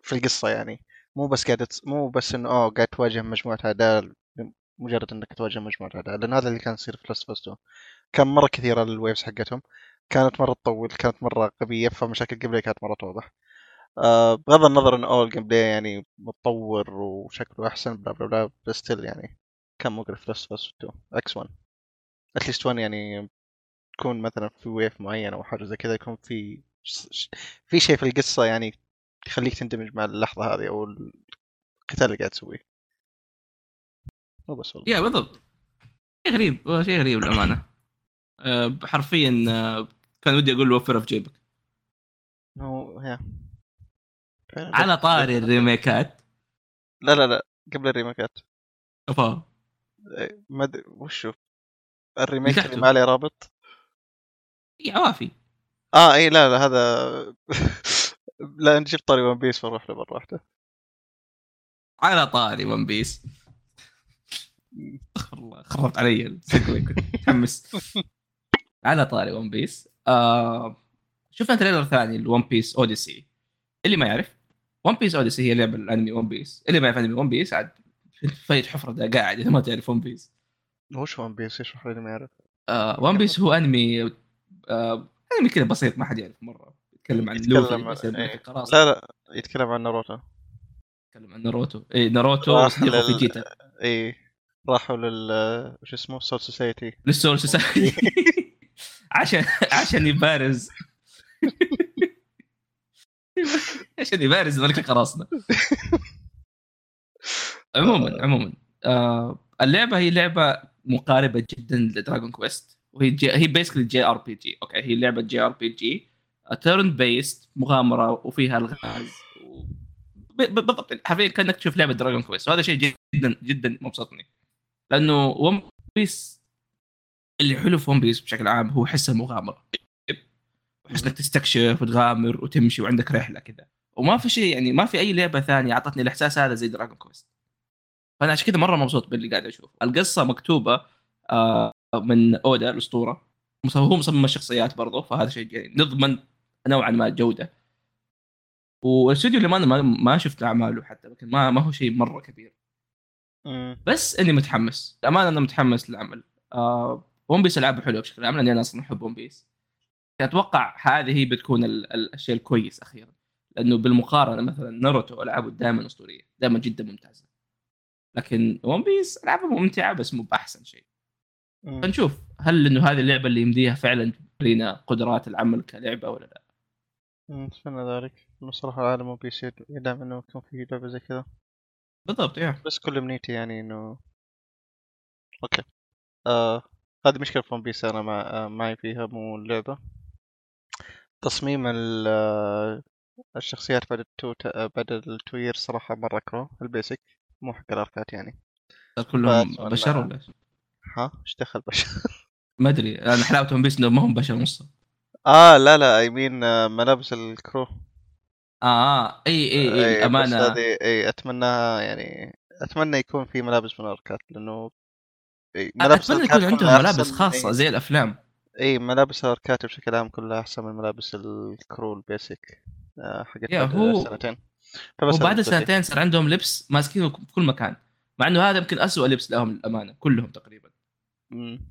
في القصة يعني. مو بس قاعدة مو بس إنه آه قاعد تواجه مجموعة أعداء مجرد إنك تواجه مجموعة أعداء لأن هذا اللي كان يصير في Last of 2 كان مرة كثيرة ال waves حقتهم كانت مرة تطول كانت مرة غبيه فمشاكل قبل كانت مرة توضح آه بغض النظر انه أول جيم بلاي يعني متطور وشكله أحسن بلا بلا بلا بس still يعني كان مقرف في لاست اوف 2 إكس 1 اتليست 1 يعني تكون مثلا في ويف معين أو حاجة زي كذا يكون في في شيء في القصة يعني يخليك تندمج مع اللحظة هذه أو القتال اللي قاعد تسويه. مو بس والله. يا بالضبط. شيء غريب شيء غريب للأمانة. آه، حرفيا آه، كان ودي أقول له وفرها في جيبك هو yeah على طاري الريميكات. لا لا لا قبل الريميكات. أفا. إيه، ما أدري وشو ال remake. اللي ما عليه رابط؟ في. عوافي آه اي لا لا هذا [laughs] لا أنت جبت طاري One Piece بنروح له مرة واحدة. على طاري One Piece. استغفر الله خربت علي ال segue كنت متحمس. [laughs] على طاري One Piece. آه شفنا trailer ثاني ل One Piece Odyssey اللي ما يعرف. One Piece Odyssey هي لعبة الأنمي One Piece اللي ما يعرف انمي One Piece عاد فايت حفرة ده قاعد إذا ما تعرف One Piece وش One Piece اشرح لي ما يعرف؟ آه One Piece هو أنمي آه أنمي كذا بسيط ما حد يعرف مرة. يتكلم عن يتكلم لوفي. القراصنة. لا لا يتكلم عن ناروتو. يتكلم عن ناروتو. اي ناروتو فيجيتا اي راحوا لل وش اسمه؟ Soul Society لل Soul Society عشان عشان يبارز. [laughs] عشان يبارز ملك القراصنه عموما عموما آه اللعبة هي لعبة مقاربة جدا ل Dragon Quest وهي جي هي basically JRPG okay هي لعبة جي ار بي جي تيرن بيست مغامرة وفيها الغاز و... بالضبط حرفيا كأنك تشوف لعبة Dragon Quest وهذا شيء جدا جدا مبسطني. لأنه One Piece اللي حلو في One Piece بشكل عام هو حس المغامره انك تستكشف وتغامر وتمشي وعندك رحلة كذا. وما في شيء يعني ما في أي لعبة ثانية أعطتني الإحساس هذا زي Dragon Quest فأنا عشان كذا مرة مبسوط باللي قاعد أشوف. القصة مكتوبة آه، من أودا الأسطورة. هو مصمم الشخصيات برضه فهذا شيء يعني نضمن نوعا ما جودة. والاستوديو اللي ما ما, ما شفت أعماله حتى لكن ما ما هو شيء مرة كبير. بس أني متحمس. الامانه أنا متحمس للعمل. آه One Piece ألعابه حلوة بشكل عام لأني أنا أصلا أحب One Piece أتوقع هذه هي بتكون ال- ال- الشيء الكويس أخيرا. لأنه بالمقارنة مثلا ناروتو ألعابه دائما أسطورية دائما جدا ممتازة. لكن One Piece ألعابه ممتعة بس مو بأحسن شيء. فنشوف هل إنه هذه اللعبة اللي يمديها فعلا تورينا قدرات العمل كلعبة ولا لا. أتمنى ذلك. إنه صراحة العالم One Piece يد- يدعم إنه يكون في لعبة زي كذا. بالضبط yeah. بس كل امنيتي يعني إنه okay. آه هذه مشكلة في One Piece أنا مع... آه معي فيها مو اللعبة. تصميم ال... آه، الشخصيات بعد ال two آه، بعد ال two year صراحة مرة crew ال basic مو حق الأركات يعني. كلهم بشر ولا؟ ها؟ إيش دخل بشر؟ [laughs] ما أدري أنا حلاوة One Piece ما هم بشر نص آه لا لا اي مين ملابس ال crew. آه إي إي إي بس أمانة. هذه إي اتمناها يعني أتمنى يكون في ملابس من الأركات لأنه ملابس أتمنى يكون عندهم ملابس خاصة. زي الأفلام. اي ملابس الاركات بشكل عام كلها أحسن من ملابس ال crew ال basic آه، حقت هو- سنتين فبس وبعد. سنتين صار عندهم لبس ماسكينه في كل مكان مع إنه هذا يمكن أسوأ لبس لهم للأمانة كلهم تقريبا مم.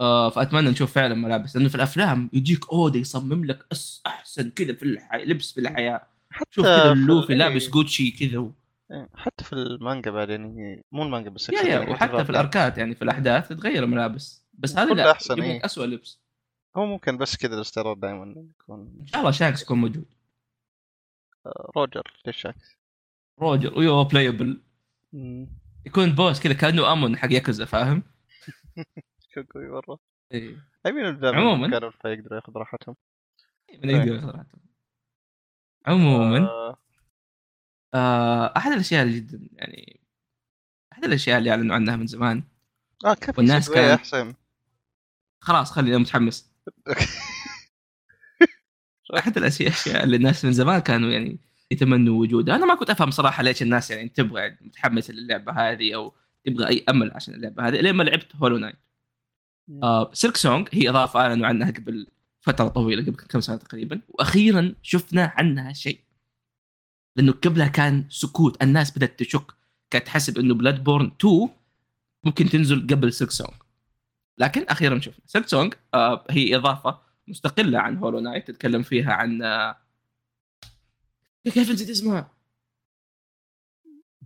آه فأتمنى نشوف فعلا ملابس لأنه في الأفلام يجيك اودا يصمم لك أس أحسن كذا في الح... لبس في الحياة شوف كذا في اللوفي ال- لابس إيه. جوتشي كذا و... إيه، حتى في المانجا بعد يعني مو المانجا بس يا يا وحتى في. الأركات يعني في الأحداث تتغير الملابس بس كلها لا أحسن، يجيب لك إيه. اسوء لبس. هو ممكن بس كذا الاستعراض دائما يكون. إن شاء الله شانكس يكون موجود. آه، روجر ليش شاكس؟ روجر ويو بلايبل مم. يكون بوس كذا كأنه أمون حق ياكوزا فاهم؟ [laughs] كوكوي مرة؟ إيه. اي مين اللي عموماً. كانوا فيقدروا ياخذ راحتهم. من يقدر ياخذ راحته عموما آه، آه أحد الأشياء اللي جدا يعني أحد الأشياء اللي أعلنوا عنها من زمان. آه كيف والناس كان- أحسن. خلاص خلي أنا متحمس احد الاشياء اللي الناس من زمان كانوا يعني يتمنوا وجودها أنا ما كنت أفهم صراحة ليش الناس يعني تبغى متحمسه للعبه هذه أو تبغى أي أمل عشان اللعبة هذه لين ما لعبت هولو نايت آه سيلك سونج هي إضافة أعلنوا عنها قبل فترة طويلة قبل كم سنة تقريبا. وأخيرا شفنا عنها شيء. لأنه قبلها كان سكوت الناس بدأت تشك كانت تحسب إنه بلود بورن 2 ممكن تنزل قبل سيلك سونج لكن أخيرا شفنا سونج آه هي إضافة مستقلة عن هولو نايت تتكلم فيها عن آه كيف نسيت اسمها؟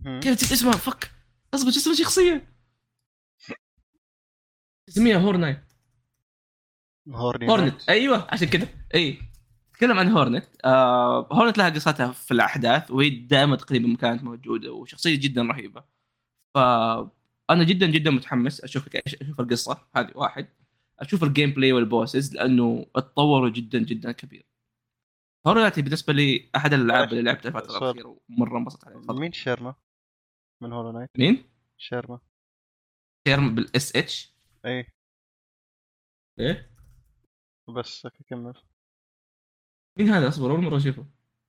كيف نسيت اسمها؟ فك أصبر شو اسم الشخصية؟ اسمها هورنايت هورني هورنت أيوه عشان كذا إي تكلم عن هورنت آه هورنت لها قصتها في الأحداث وهي دائما تقريبا كانت موجودة وشخصية جدا رهيبة فانا جدا جدا متحمس أشوف أشوف القصة هذه واحد. أشوف الجيم بلاي والبوسز لأنه اتطوروا جدا جدا كبير. هورنت بالنسبة لي أحد الألعاب اللي لعبتها الفترة. الأخيرة ومرة انبسطت عليها. مين شيرما؟ من هولو نايت؟ مين؟ شيرما. تيرم بالاس اتش اي إيه. بس كمل. مين هذا؟ أصبر أول مرة أشوفه.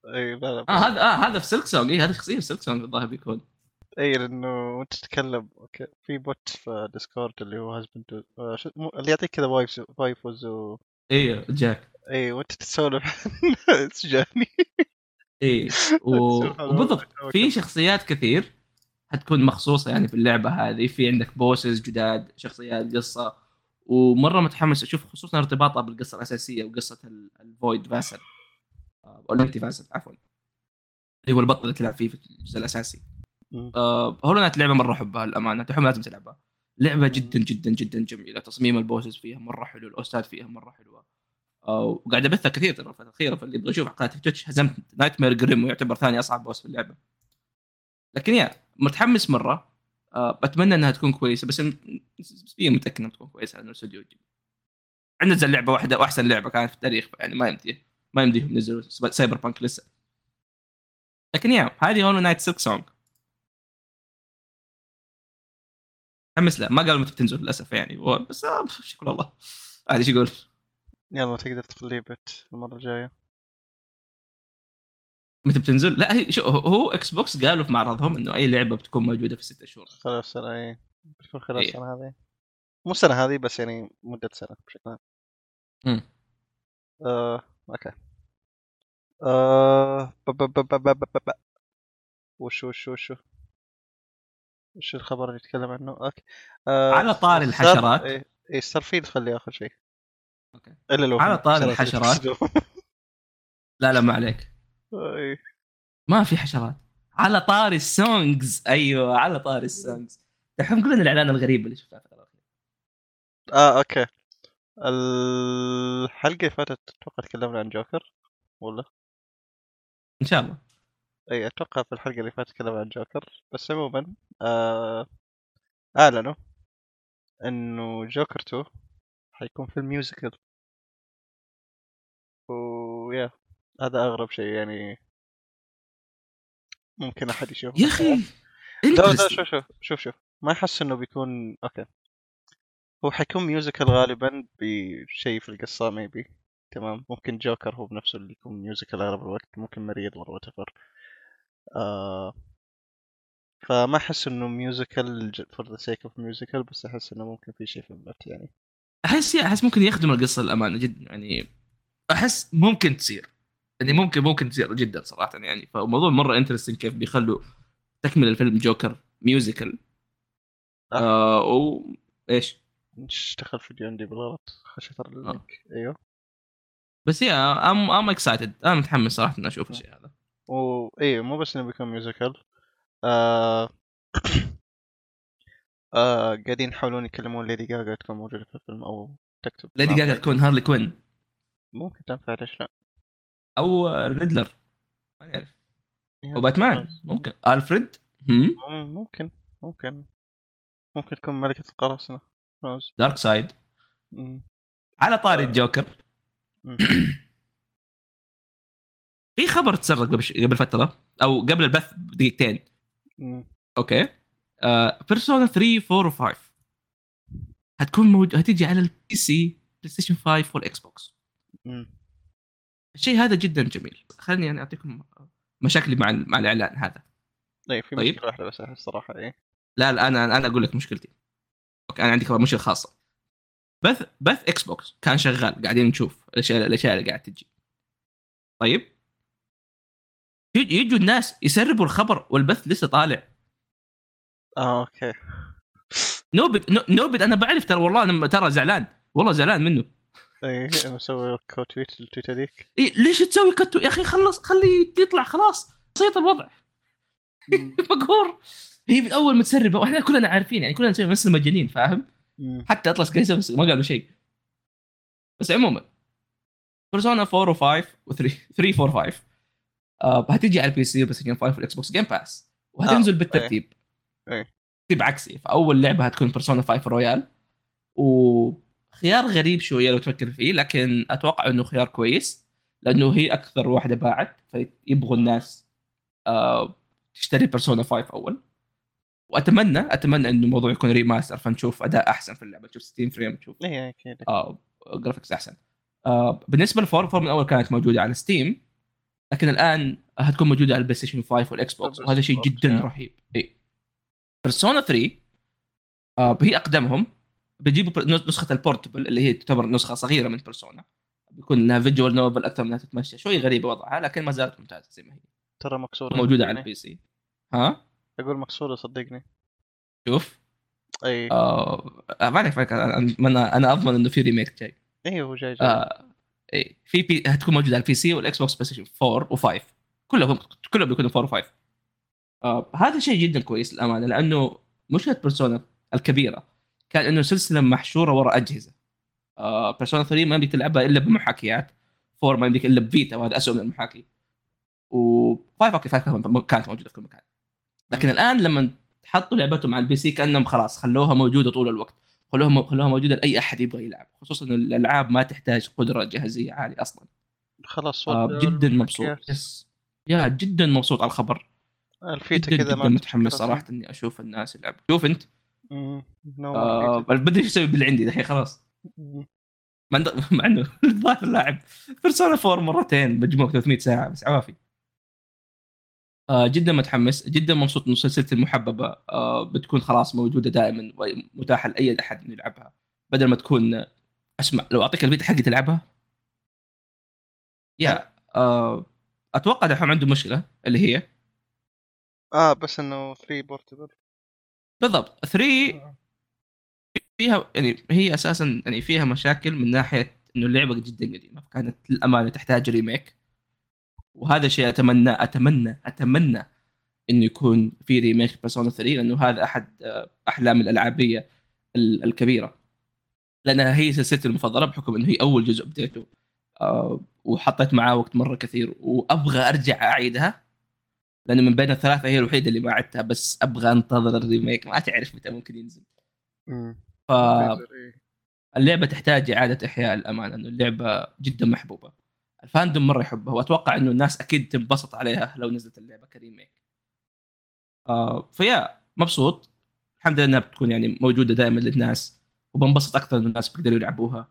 اي لا لا آه هذا آه هذا في سلك سونج اي هذا شخصية في سلك سونج الظاهر بيكون. اي لأنه وأنت تتكلم أوكي في بوت في ديسكورد اللي هو هازبند اللي يعطيك كذا وايفز وايفوز و اي جاك اي وأنت تسولف سجاني [laughs] اي و... [laughs] وبالضبط في شخصيات كثير حتكون مخصوصة يعني في اللعبة هذه. في عندك بوسز جداد شخصيات قصة. ومرة متحمس أشوف خصوصا ارتباطها بالقصة الأساسية وقصة ال- الفويد فاسل آه، أو ال empty vessel عفوا. اللي هو البطل اللي تلعب فيه في الجزء الأساسي. آه هولو نايت لعبة مرة أحبها الامانه تحب لازم تلعبها لعبة. جدا جدا جدا جميلة تصميم ال bosses فيها مرة حلو الاوستات فيها مرة حلوة. آه وقاعد أبثها كثير ترى الفترة الاخيره فاللي يبغى يشوف قناه تويتش هزمت نايتمير جريم ويعتبر ثاني أصعب boss في اللعبة. لكن يا متحمس مرة. آه بتمنى إنها تكون كويسة بس نسبيا متأكد إنها تكون كويسة لأنه الاستوديو يجي عندنا نزل لعبة واحدة واحسن لعبة كانت في التاريخ يعني ما يمديه ما يمديهم ينزلوا سايبر بانك لسه. لكن yeah هذه هولو نايت سيلك سونج متحمس لا ما قالوا متى بتنزل للأسف يعني بس آه شكرا الله عادي إيش يقول. يلا تقدر تخليه بيت المرة الجاية. متى بتنزل؟ لا هي شو هو- إكس بوكس قالوا في معرضهم إنه أي لعبة بتكون موجودة في ستة شهور. خلال السنة اي بتكون خلال إيه. السنة هذه. مو السنة هذه بس يعني مدة سنة بشكل عام. مم. آه، okay. آه، ب- ب- ب- وش الخبر اللي يتكلم عنه؟ أوكي. آه، على ستار- الحشرات. إيه إيه، ستارفيلد خليه آخر شيء. okay. إلا لو على في حشرات الحشرات. [laughs] لا لا ما عليك. إيه. ما في حشرات. على طاري السونجز. أيوه على طاري السونجز. الحين قلنا الإعلان الغريب اللي شفناه الفترة الأخيرة. آه okay. الحلقة اللي فاتت أتوقع تكلمنا عن جوكر ولا؟ إن شاء الله. اي أتوقع في الحلقة اللي فاتت تكلمنا عن جوكر. بس عموما آه أعلنوا إنه جوكر 2 حيكون في ال musical. و yeah هذا أغرب شيء يعني ممكن أحد يشوفه يا أخي لا لا. شوف شوف شوف شوف. ما احس إنه بيكون okay. هو حيكون musical غالبا بشيء في القصة maybe تمام. ممكن جوكر هو بنفسه اللي يكون musical أغلب الوقت ممكن مريض ولا what آه فما أحس إنه musical for the sake of musical بس أحس إنه ممكن في شيء في البت يعني. أحس أحس ممكن يخدم القصة الامانه جدا يعني أحس ممكن تصير. يعني ممكن ممكن تصير جدا صراحة يعني. فالموضوع مرة interesting كيف بيخلوا تكمل الفيلم جوكر musical آه. آه و إيش؟ اشتغل فيديو عندي بالغلط. خشيت ال link. أيوه. بس yeah I'm I'm excited أنا متحمس صراحة إني أشوف الشيء هذا. وايه مو بس إنه بيكون musical آه... [coughs] آه قاعدين يحاولون يكلمون ليدي جاجا تكون موجودة في الفيلم أو تكتب ليدي جاجا تكون هارلي كوين ممكن تنفع ليش لا؟ أو ريدلر ما نعرف يا أو باتمان ممكن. الفريد ممكن ممكن. ممكن تكون ملكة القراصنة. دارك سايد. على طاري آه. الجوكر. [coughs] في خبر تسرب قبل فترة أو قبل البث بدقيقتين. okay. بيرسونا 3 4 و5 هتكون موج... هتيجي على ال PC بلاي ستيشن 5 والاكس بوكس. الشيء هذا جدا جميل. خليني يعني أعطيكم مشاكلي مع مع الإعلان هذا. اي في طيب. مشكلة واحدة بس أحس صراحة إيه. لا لا أنا أنا أقول لك مشكلتي. okay أنا عندي كمان مشكلة خاصة. بث بث إكس بوكس كان شغال قاعدين نشوف الأشياء الأشياء اللي قاعد تجي. طيب. يجوا الناس يسربوا الخبر والبث لسه طالع. آه أوكي. نوبد نو- نوبد أنا بعرف ترى والله أنا ترى زعلان. والله زعلان منه. اي أنا مسوي كو تويت التويت هذيك. إيه ليش تسوي كتو يا أخي خلص خليه يطلع خلاص. بسيط الوضع. مقهور [laughs] هي من أول متسربه وإحنا كلنا عارفين يعني كلنا نسوي مثل مجانين فاهم. حتى أطلس قيس ما قالوا شيء. بس عموما بيرسونا 4 و5 و3 3 4 5 آه هتيجي على ال PC بس 5 والاكس بوكس جيم باس وهتنزل آه، بالترتيب. إيه. ترتيب عكسي فأول لعبة هتكون بيرسونا 5 رويال وخيار غريب شوية لو تفكر فيه لكن أتوقع إنه خيار كويس لأنه هي أكثر واحدة باعت فيبغوا الناس آه تشتري بيرسونا 5 أول. وأتمنى أتمنى إنه الموضوع يكون remaster فنشوف أداء أحسن في اللعبة تشوف 60 frame تشوف أكيد. آه graphics أحسن. آه بالنسبة ل four four من أول كانت موجودة على ستيم لكن الآن هتكون موجودة على البلاي ستيشن 5 والإكس بوكس وهذا شيء جدا يعني. رهيب. اي بيرسونا 3 آه هي أقدمهم. بيجيبوا نسخة ال portable اللي هي تعتبر نسخة صغيرة من بيرسونا بيكون انها visual novel أكثر من إنها تتمشى. شوي غريبة وضعها لكن ما زالت ممتازة زي ما هي. ترى مكسورة موجودة على. ال PC. ها؟ أقول مكسورة صدقني. شوف. اي آه ما عليك أنا أنا أضمن إنه في remake جاي. اي هو جاي جاي. آه اي في بي هتكون موجودة على ال PC والاكس بوكس بلاي ستيشن 4 و5 كلهم كلهم بيكونوا 4 و5 آه هذا شيء جدا كويس للأمانة لأنه مشكله بيرسونا الكبيرة كان إنه سلسلة محشورة وراء أجهزة. آه بيرسونا 3 ما يمديك تلعبها إلا بمحاكيات 4 ما يمديك إلا بفيتا وهذا اسوء من المحاكي. و5 okay 5 كانت موجودة في كل مكان. لكن. الآن لما حطوا لعبتهم على ال PC كأنهم خلاص خلوها موجودة طول الوقت. خلوها خلوها موجودة لأي أحد يبغى يلعب خصوصا الألعاب ما تحتاج قدرة جهازيه عالية أصلا. خلاص آه جدا مبسوط. yes. يا جدا مبسوط على الخبر. الفيتا جدا كذا ما جدا متحمس صراحة إني أشوف الناس يلعبوا شوف أنت. آه بدري إيش أسوي باللي عندي دحين خلاص. مع انه الظاهر لاعب بيرسونا 4 مرتين مجموع 300 ساعة بس عوافي. جدا متحمس جدا مبسوط إنه سلسلتي المحببة آه بتكون خلاص موجودة دائما ومتاحة لأي أحد إنه يلعبها بدل ما تكون أسمع لو أعطيك الفيتا حقي تلعبها؟ يا آه أتوقع دحين عنده مشكلة اللي هي؟ آه بس إنه 3 بورتبل بالضبط 3 فيها يعني هي أساسا يعني فيها مشاكل من ناحية إنه اللعبة جدا قديمة كانت للأمانة تحتاج ريميك وهذا شيء أتمنى أتمنى أتمنى إنه يكون في ريميك بيرسونا 3 لأنه هذا أحد آه، أحلام الألعابية ال- الكبيرة لأنها هي سلسلتي المفضلة بحكم إنه هي أول جزء بديته آه، وحطيت معاه وقت مرة كثير وأبغى أرجع أعيدها لأنه من بين الثلاثة هي الوحيدة اللي ما عدتها بس أبغى أنتظر الريميك ما تعرف متى ممكن ينزل. ف إيه. اللعبة تحتاج إعادة إحياء الأمانة إنه اللعبة جدا محبوبة ال fandom مرة يحبها وأتوقع إنه الناس أكيد تنبسط عليها لو نزلت اللعبة ك remake آه ف yeah مبسوط. الحمد لله إنها بتكون يعني موجودة دائما للناس وبنبسط أكثر انه الناس بيقدروا يلعبوها.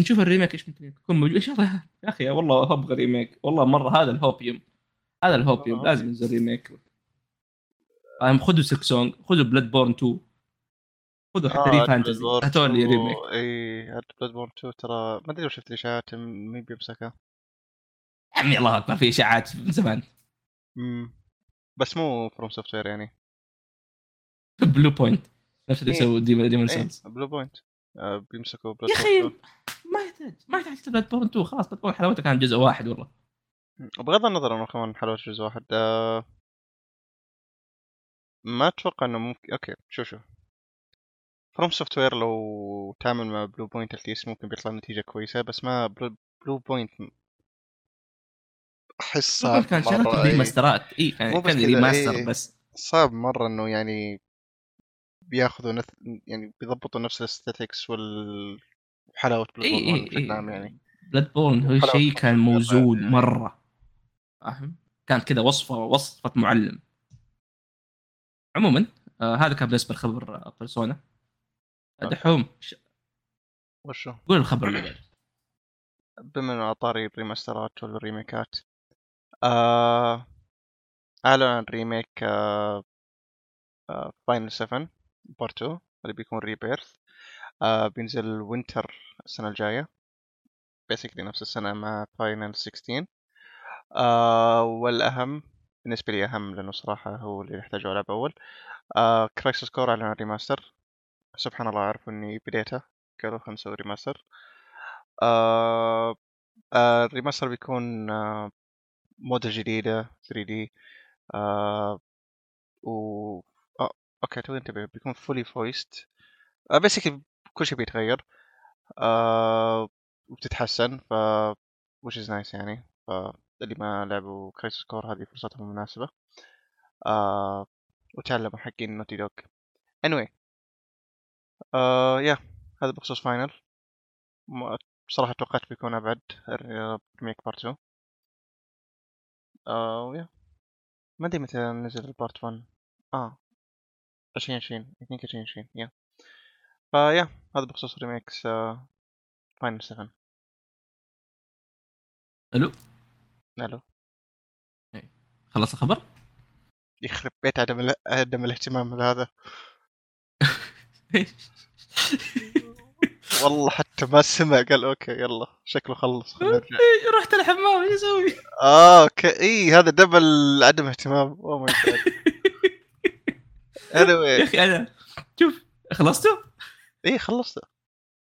نشوف ال remake إيش ممكن يكون موجود. إن شاء الله. يا أخي والله أبغى remake. والله مرة هذا ال hopium. هذا ال hopium. آه. لازم ينزل remake. آه، خذوا Silksong خذوا Bloodborne 2 خذوا حتى Re Fantasy هاتوا لي remake إي Bloodborne 2 ترى ما أدري لو شفت الاشاعات مين بيمسكها عمي الله أكبر في إشاعات من زمان. مم. بس مو FromSoftware يعني. [laughs] Bluepoint نفس اللي إيه. يسوي Demon's Souls Bluepoint آه بيمسكوا Blood يا أخي ما يحتاج ما يحتاج Bloodborne 2 خلاص Bloodborne حلاوتها كان جزء واحد والله. وبغض النظر انه كمان حلوة جزء واحد آه ما أتوقع إنه ممكن أوكي شو شو. فروم سوفت وير لو تعمل مع بلو بوينت اتليست ممكن بيطلع نتيجة كويسة بس ما بلو, بلو بوينت احس صعب كان مرة شغلته. ريماسترات اي كان ريماستر إيه. بس صعب مرة إنه يعني بياخذوا نث... يعني بيضبطوا نفس الاستاتيكس وال حلاوة بلو اي بوينت اي بشكل عام اي يعني بلاد بورن هو شيء كان موزون يعني. مرة فاهم كان كذا وصفه وصفة معلم عموما آه هذا كان بالنسبة لخبر آه، بيرسونا okay. دحوم وشو؟ قول الخبر اللي بعده. [clears throat] بما إنه أطاري الريماسترات والريميكات آه... أعلن عن remake آه... آه... Final 7 part 2 اللي بيكون Rebirth آه... بينزل winter السنة الجاية. basically نفس السنة مع Final 16 آه... والأهم بالنسبة لي أهم لأنه صراحة هو اللي يحتاجه ألعب أول آه... Crisis Core أعلن عن remaster سبحان الله عرفوا إني بديته. قالوا خلنا نسوي remaster آه... آه... ال remaster بيكون آه... موديل جديدة 3D آه... و آه... okay تو انتبه بيكون fully voiced آه basically كل شيء بيتغير. آه... وبتتحسن ف which is nice يعني. فاللي ما لعبوا Crisis Core هذه فرصتهم المناسبة آه... وتعلموا حقين Naughty Dog anyway آه... yeah هذا بخصوص Final. بصراحة توقعت بيكون أبعد remake part 2 آه و yeah. ما أدري متى نزل ال part 1 آه 2020 يمكن 2020 yeah. ف yeah هذا بخصوص remakes آه Final 7 حلو ألو. خلص الخبر؟ يخرب بيت عدم عدم الاهتمام بهذا. [laughs] والله حتى ما سمع قال okay يلا شكله خلص خلينا نرجع. رحت الحمام إيش أسوي؟ آه okay إي هذا double عدم اهتمام. oh my God يا أخي أنا شوف خلصتوا؟ إي خلصت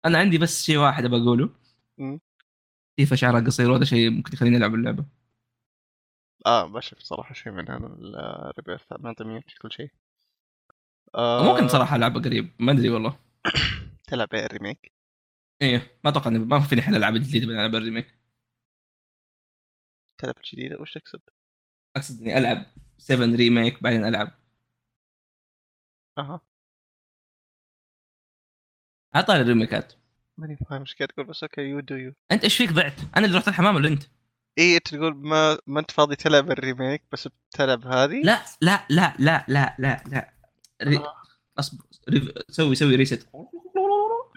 أنا عندي بس شيء واحد أبغى أقوله. كيف شعرها قصير وهذا شيء ممكن يخليني ألعب اللعبة. آه ما شفت صراحة شيء من هذا ال Rebirth ما انت كل شيء. ممكن صراحة العبها قريب. ما أدري والله. [coughs] تلعب ال remake إيه ما أتوقع ما فيني حل ألعاب جديدة بلعب ال remake تلعب الجديدة؟ وش تقصد؟ أقصد إني ألعب 7 remake بعدين ألعب. أها. عطاني ال remakeات. ماني فاهم إيش قاعد تقول بس okay you do you أنت إيش فيك ضعت؟ أنا اللي رحت الحمام ولا أنت؟ اي أنت تقول ما ما أنت فاضي تلعب ال remake بس بتلعب هذه؟ لا لا لا لا لا لا لا. ري... آه. أصبر. سوي سوي reset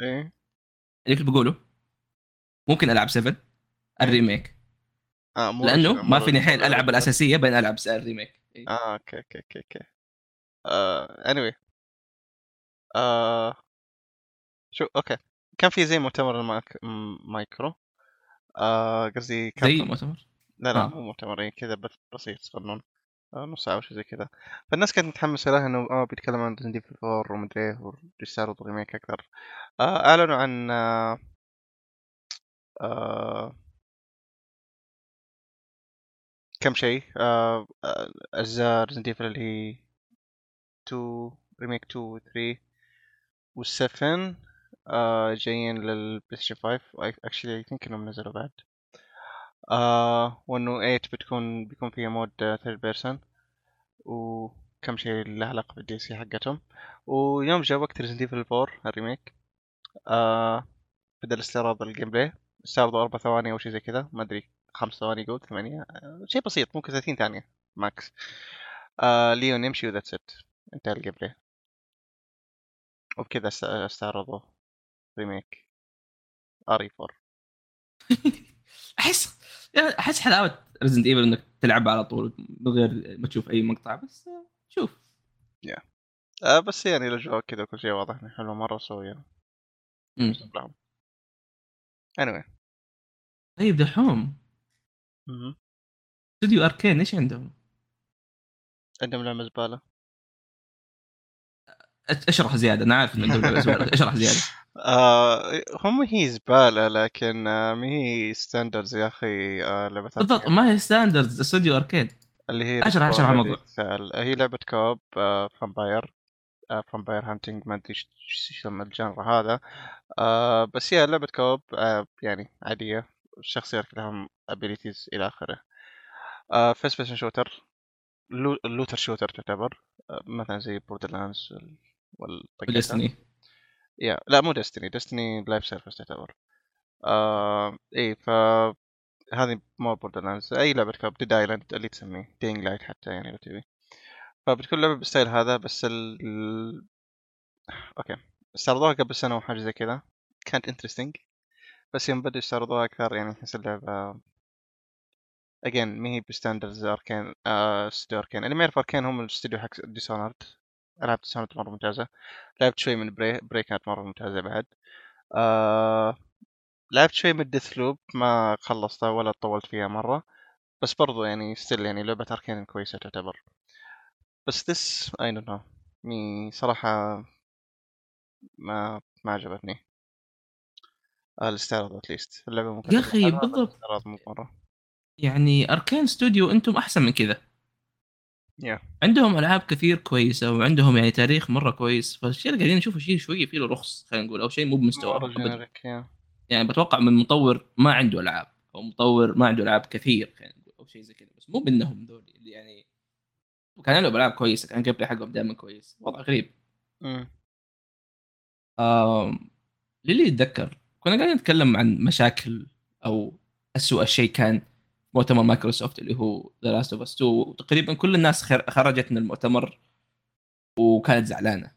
إيه. اللي كنت بقوله. ممكن ألعب 7 ال remake آه مو لأنه ما فيني مرة- العب الأساسية بين العب ال remake إيه. آه أوكي أوكي أوكي أوكي. آه anyway. آه شو okay. كان في زي مؤتمر المايك... مايكرو. آه قصدي كان زي مؤتمر؟ لا لا آه. مو مؤتمرين كذا بس بسيط صغنون. آه نص ساعة أو شيء زي كذا. فالناس كانت متحمسة له إنه آه بيتكلم عن Resident Evil 4 ومدري إيه وبيستعرض remake أكثر. آه أعلنوا عن آه آه كم شيء آه آه، أجزاء Resident Evil اللي هي 2 remake 2 و 3 و 7 آه جايين للبلاي ستيشن 5 actually I think إنهم نزلوا بعد. آه وإنه 8 بتكون بيكون فيها mode third person وكم شيء له علاقة بال DLC حقتهم. ويوم جاء وقت Resident Evil 4 ال remake آه بدل استعراض ال gameplay استعرضوا أربع ثواني أو شيء زي كذا. ما أدري خمس ثواني يقول ثمانية. آه شيء بسيط ممكن 30 ثانية max آه ليون يمشي و that's it انتهى ال gameplay وبكذا است- استعرضوا remake RE 4 أحس يعني أحس حلاوه Resident Evil إنك تلعبها على طول من غير ما تشوف أي مقطع بس شوف. آه بس يعني الاجواء كذا وكل شيء واضح إنه حلو مرة سوية مم. لهم anyway. طيب دحوم. استوديو Arkane إيش عندهم؟ عندهم لعبة زبالة. أشرح زيادة أنا عارف ان عندهم لعبة زبالة. أشرح زيادة. [laughs] آه هم هي زبالة لكن آه ما هي standards يا أخي آه لعبة بالضبط. ما هي standards استوديو Arkane اللي هي اشرح- أشرح الموضوع. هي لعبة co-op آه vampire آه vampire hunting ما أدري إيش يسمى ال genre هذا. آه بس هي لعبة co-op آه يعني عادية. الشخصيات لهم abilities إلى آخره. آه first person shooter ال looter shooter تعتبر. آه مثلا زي Borderlands و Destiny يا لا مو Destiny Destiny live service تعتبر آه اي ف هذه مو Borderlands أي لعبة co-op Dead Island اللي تسميه Dying Light حتى يعني لو تبي. فبتكون لعبة بال style هذا بس ال... ال... okay. استعرضوها قبل سنة وحاجة زي كذا. كانت interesting بس يوم بدوا يستعرضوها أكثر يعني احس اللعبة again ما هي ب standards Arkane آه استوديو Arkane. اللي ما يعرف Arkane هم الاستوديو حق Dishonored العاب Dishonored مرة ممتازة. لعبت شوي من Prey Prey كانت مرة ممتازة بعد. آه لعبت شوي من Deathloop ما خلصتها ولا طولت فيها مرة. بس برضو يعني still يعني لعبة Arkane كويسة تعتبر. بس this I don't know. me صراحة ما ما عجبتني. آه، الاستعراض at least اللعبة ممكن يا بس بالضبط. مرة. يعني Arkane Studio أنتم أحسن من كذا. Yeah. عندهم ألعاب كثير كويسة وعندهم يعني تاريخ مرة كويس فالشيء اللي قاعدين نشوفه شيء شوية فيه له رخص خلينا نقول أو شيء مو بمستوى يعني بتوقع من مطور ما عنده ألعاب أو مطور ما عنده ألعاب كثير خلينا نقول أو شيء زي كذا بس مو منهم ذول اللي يعني وكان له العاب كويسة gunplay حقهم دائما كويس وضع غريب. آم... للي يتذكر كنا قاعدين نتكلم عن مشاكل أو اسوء شيء كان مؤتمر مايكروسوفت اللي هو The Last of Us 2 وتقريبا كل الناس خر- خرجت من المؤتمر وكانت زعلانة.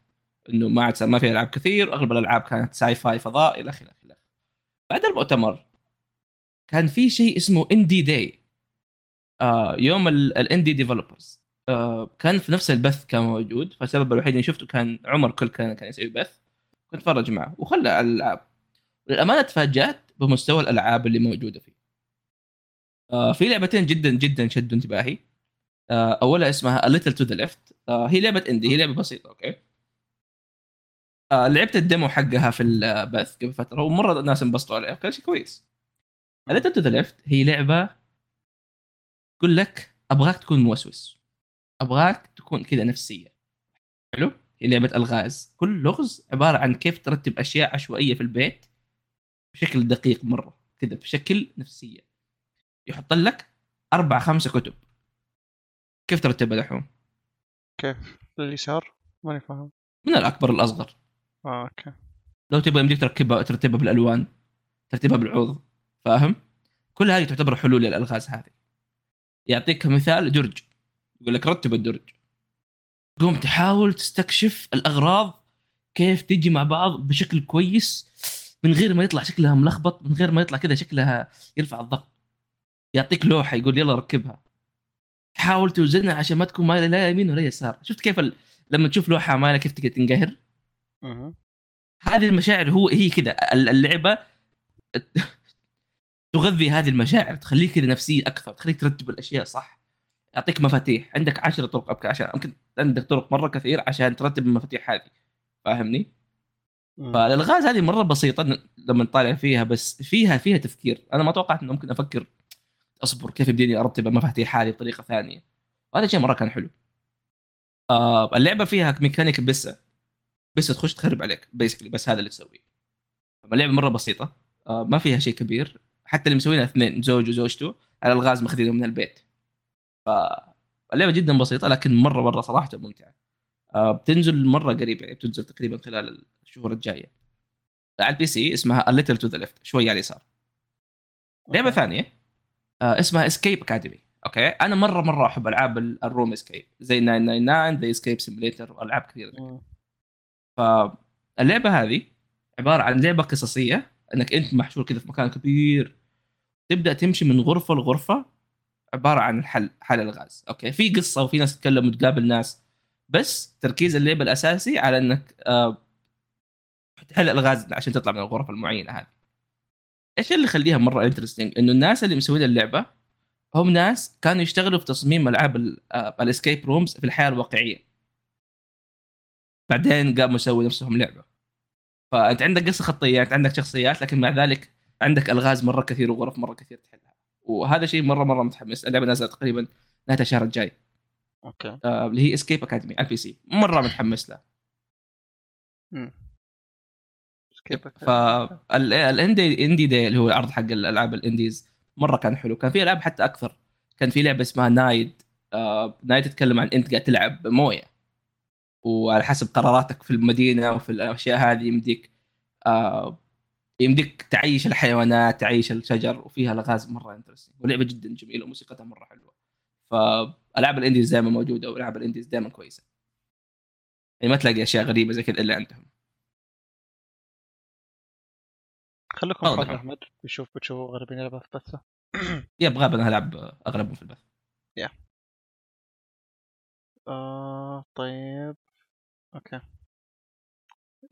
إنه ما عاد ما في ألعاب كثير واغلب الألعاب كانت sci-fi فضاء إلى آخره إلى بعد المؤتمر كان في شيء اسمه Indie Day آه يوم ال- ال indie developers آه كان في نفس البث كان موجود. فالسبب الوحيد اللي شفته كان عمر كل كان كان يسوي بث. كنت أتفرج معه. وخلى على الالعاب للأمانة تفاجأت بمستوى الألعاب اللي موجودة فيه. آه في لعبتين جدا جدا شدوا انتباهي. آه اولها اسمها to the Left. آه هي لعبة indie هي لعبة بسيطة okay؟ آه لعبت ال demo حقها في البث قبل فترة ومرة الناس انبسطوا عليها كان شيء كويس. Little to the Left هي لعبة تقول لك أبغاك تكون موسوس. أبغاك تكون كذا نفسية. حلو؟ هي لعبة ألغاز. كل لغز عبارة عن كيف ترتب أشياء عشوائية في البيت بشكل دقيق مرة كذا بشكل نفسية. يحط لك أربع خمسة كتب. كيف ترتبها دحوم؟ كيف؟ اليسار ماني فاهم. من الأكبر للأصغر. آه أوكي. لو تبغى يمديك تركبها ترتبها بالألوان ترتيبها بالعوض. فاهم؟ كل هذه تعتبر حلول للألغاز هذه. يعطيك مثال درج. يقول لك رتب الدرج. تقوم تحاول تستكشف الأغراض كيف تجي مع بعض بشكل كويس من غير ما يطلع شكلها ملخبط من غير ما يطلع كذا شكلها يرفع الضغط. يعطيك لوحة يقول يلا ركبها. تحاول توزنها عشان ما تكون مايلة لا يمين ولا يسار. شفت كيف ال... لما تشوف لوحة مايلة كيف تقدر تنقهر؟ مهم. هذه المشاعر هو هي كذا ال- اللعبة [laughs] تغذي هذه المشاعر تخليك كذا نفسية أكثر تخليك ترتب الأشياء صح. يعطيك مفاتيح. عندك عشرة طرق أبكى عشان ممكن عندك طرق مرة كثير عشان ترتب المفاتيح هذه. فاهمني؟ فالألغاز هذه مرة بسيطة لما نطالع فيها بس فيها فيها تفكير. أنا ما توقعت إنه ممكن أفكر أصبر كيف يمديني أرتب المفاتيح هذه بطريقة ثانية؟ وهذا شيء مرة كان حلو. آه اللعبة فيها ميكانيك بسة. بس تخش تخرب عليك basically بس هذا اللي تسويه. اللعبة مرة بسيطة. آه ما فيها شيء كبير. حتى اللي مسوينها اثنين زوج وزوجته على الغاز ماخذينه من البيت. فاللعبه جدا بسيطة لكن مرة مرة صراحة ممتعة. آه بتنزل مرة قريب يعني بتنزل تقريبا خلال الشهور الجاية. على ال PC اسمها A Little to the Left شوي على اليسار. لعبة. ثانية. اسمها Escape Academy أوكي؟ أنا مرة مرة أحب ألعاب ال- ال room escape زي 999 زي Escape Simulator والعاب كثيرة. فاللعبه هذه عبارة عن لعبة قصصية إنك أنت محشور كذا في مكان كبير تبدأ تمشي من غرفة لغرفة عبارة عن حل حل الغاز. أوكي؟ في قصة وفي ناس تتكلم وتقابل ناس بس تركيز اللعبة الأساسي على إنك آه، تحل الغاز عشان تطلع من الغرف المعينة هذه. إيش اللي يخليها مرة interesting إنه الناس اللي مسوين اللعبة هم ناس كانوا يشتغلوا في تصميم ألعاب ال escape rooms في الحياة الواقعية. بعدين قاموا يسووا نفسهم لعبة. فأنت عندك قصة خطيه انت عندك شخصيات لكن مع ذلك عندك ألغاز مرة كثير وغرف مرة كثير تحلها. وهذا شيء مرة مرة متحمس. اللعبة نازله تقريبا نهاية الشهر الجاي. أوكي. آه، اللي هي Escape Academy على ال PC مرة متحمس لها. فال indie indie day اللي هو العرض حق الألعاب ال indies مرة كان حلو. كان في ألعاب حتى أكثر. كان في لعبة اسمها نايد آه نايد تتكلم عن أنت قاعد تلعب موية. وعلى حسب قراراتك في المدينة وفي الأشياء هذه يمديك آه يمديك تعيش الحيوانات تعيش الشجر وفيها الغاز مرة interesting ولعبه جدا جميلة وموسيقتها مرة حلوة. فالعاب ال indies دائما موجودة وألعاب ال indies دائما كويسة. يعني ما تلاقي أشياء غريبة زي كذا إلا عندهم. خليكم واضح. أخوك أحمد بيشوف بتشوفوا غريبين يلعبها في بثه [clears throat] يبغى أنا العب أغلبهم في البث. آه طيب. أوكي.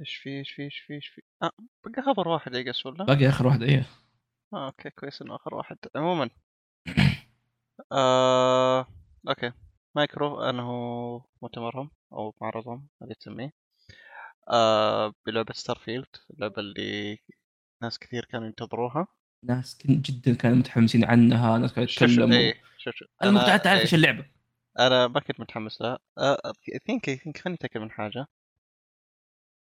إيش في إيش في إيش في إيش في؟ آه بقى خبر واحد يقص ولا؟ باقي آخر واحدة إيه؟ آه أوكي كويس إنه آخر واحد. عموما. [clears throat] آه أوكي. مايكرو انه مؤتمرهم أو معرضهم هذه تسميه. آه بلعبة Starfield اللعبة اللي ناس كثير كانوا ينتظروها. ناس جدا كانوا متحمسين عنها ناس كانوا يتكلموا. إيه شوف شوف أنا مقطع تعرف إيه، إيش اللعبة. أنا ما كنت متحمس لها. think I think خليني أتأكد من حاجة.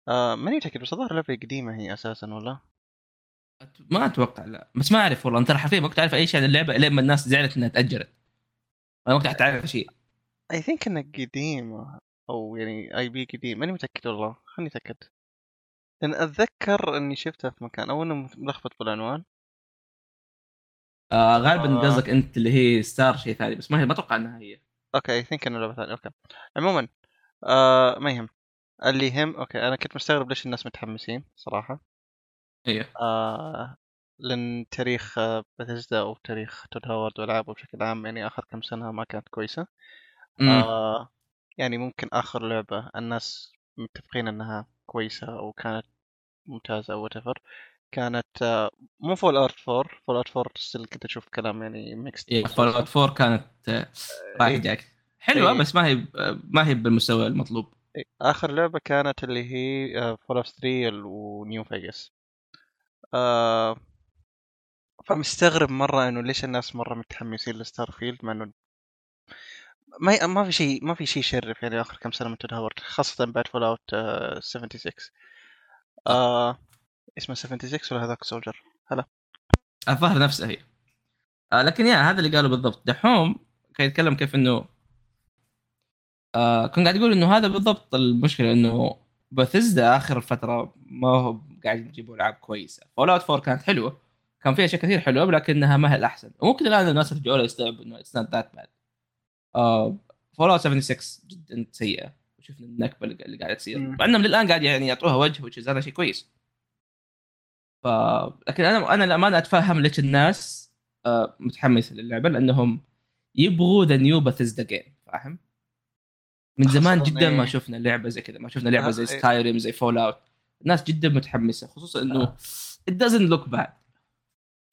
آه ماني متأكد بس الظاهر لعبه قديمة هي أساسا ولا؟ ما أتوقع لا. بس ما أعرف والله. انت حرفيا ما كنت عارف أي شيء عن اللعبة لين ما الناس زعلت إنها تأجلت. أنا ما كنت تعرف شيء. I think إنها قديمة أو يعني IP قديم. ماني متأكد والله. خليني أتأكد. لأن أتذكر إني شفتها في مكان أو إنه ملخبط بالعنوان. آه غالبا آه. قصدك أنت اللي هي ستار شيء ثاني بس ما هي ما أتوقع إنها هي. أوكي I think إنه لعبة ثانية أوكي. عموما آه ما يهم. اللي يهم أوكي أنا كنت مستغرب ليش الناس متحمسين صراحة. أيوه آه لأن تاريخ بثزدا أو تاريخ Todd Howard وألعابه بشكل عام يعني آخر كم سنة ما كانت كويسة. آه يعني ممكن آخر لعبة الناس متفقين إنها كويسة أو كانت ممتازة أو whatever. كانت آه مو Fallout 4 Fallout 4 still كنت أشوف كلام يعني mixed إيه Fallout 4 كانت آه، رايح إيه. جاك. حلوة إيه. بس ما هي آه، ما هي بالمستوى المطلوب. آخر لعبة كانت اللي هي Fallout 3 و New Vegas. آه فمستغرب مرة إنه ليش الناس مرة متحمسين ل Starfield مع إنه ما ما في شيء ما في شيء يشرف يعني آخر كم سنة من تدهورت خاصة بعد Fallout 76 آه اسمه 76 ولا هذاك سولجر الظاهر نفسها هي. آه لكن يا هذا اللي قاله بالضبط. دحوم كان يتكلم كيف إنه آه كان قاعد يقول إنه هذا بالضبط المشكلة إنه بثزدا آخر الفترة ما هو قاعد يجيبوا ألعاب كويسة. Fallout 4 كانت حلوة كان فيها أشياء كثير حلوة لكنها ما هي الأحسن. وممكن الآن الناس رجعوا لها يستوعبوا إنه it's not that bad Fallout 76 جدا سيئة وشفنا النكبة اللي قاعدة تصير. مع إنهم للآن قاعد يعني يعطوها وجه وتشيز هذا شيء كويس ف لكن أنا أنا للأمانة أتفهم ليش الناس آه، متحمسة للعبة لأنهم يبغوا the new Bethesda game فاهم؟ من زمان جدا ما إيه. شفنا لعبة زي كذا ما شفنا لعبة زي آه، إيه. Skyrim زي Fallout الناس جدا متحمسة خصوصا إنه آه. it doesn't look bad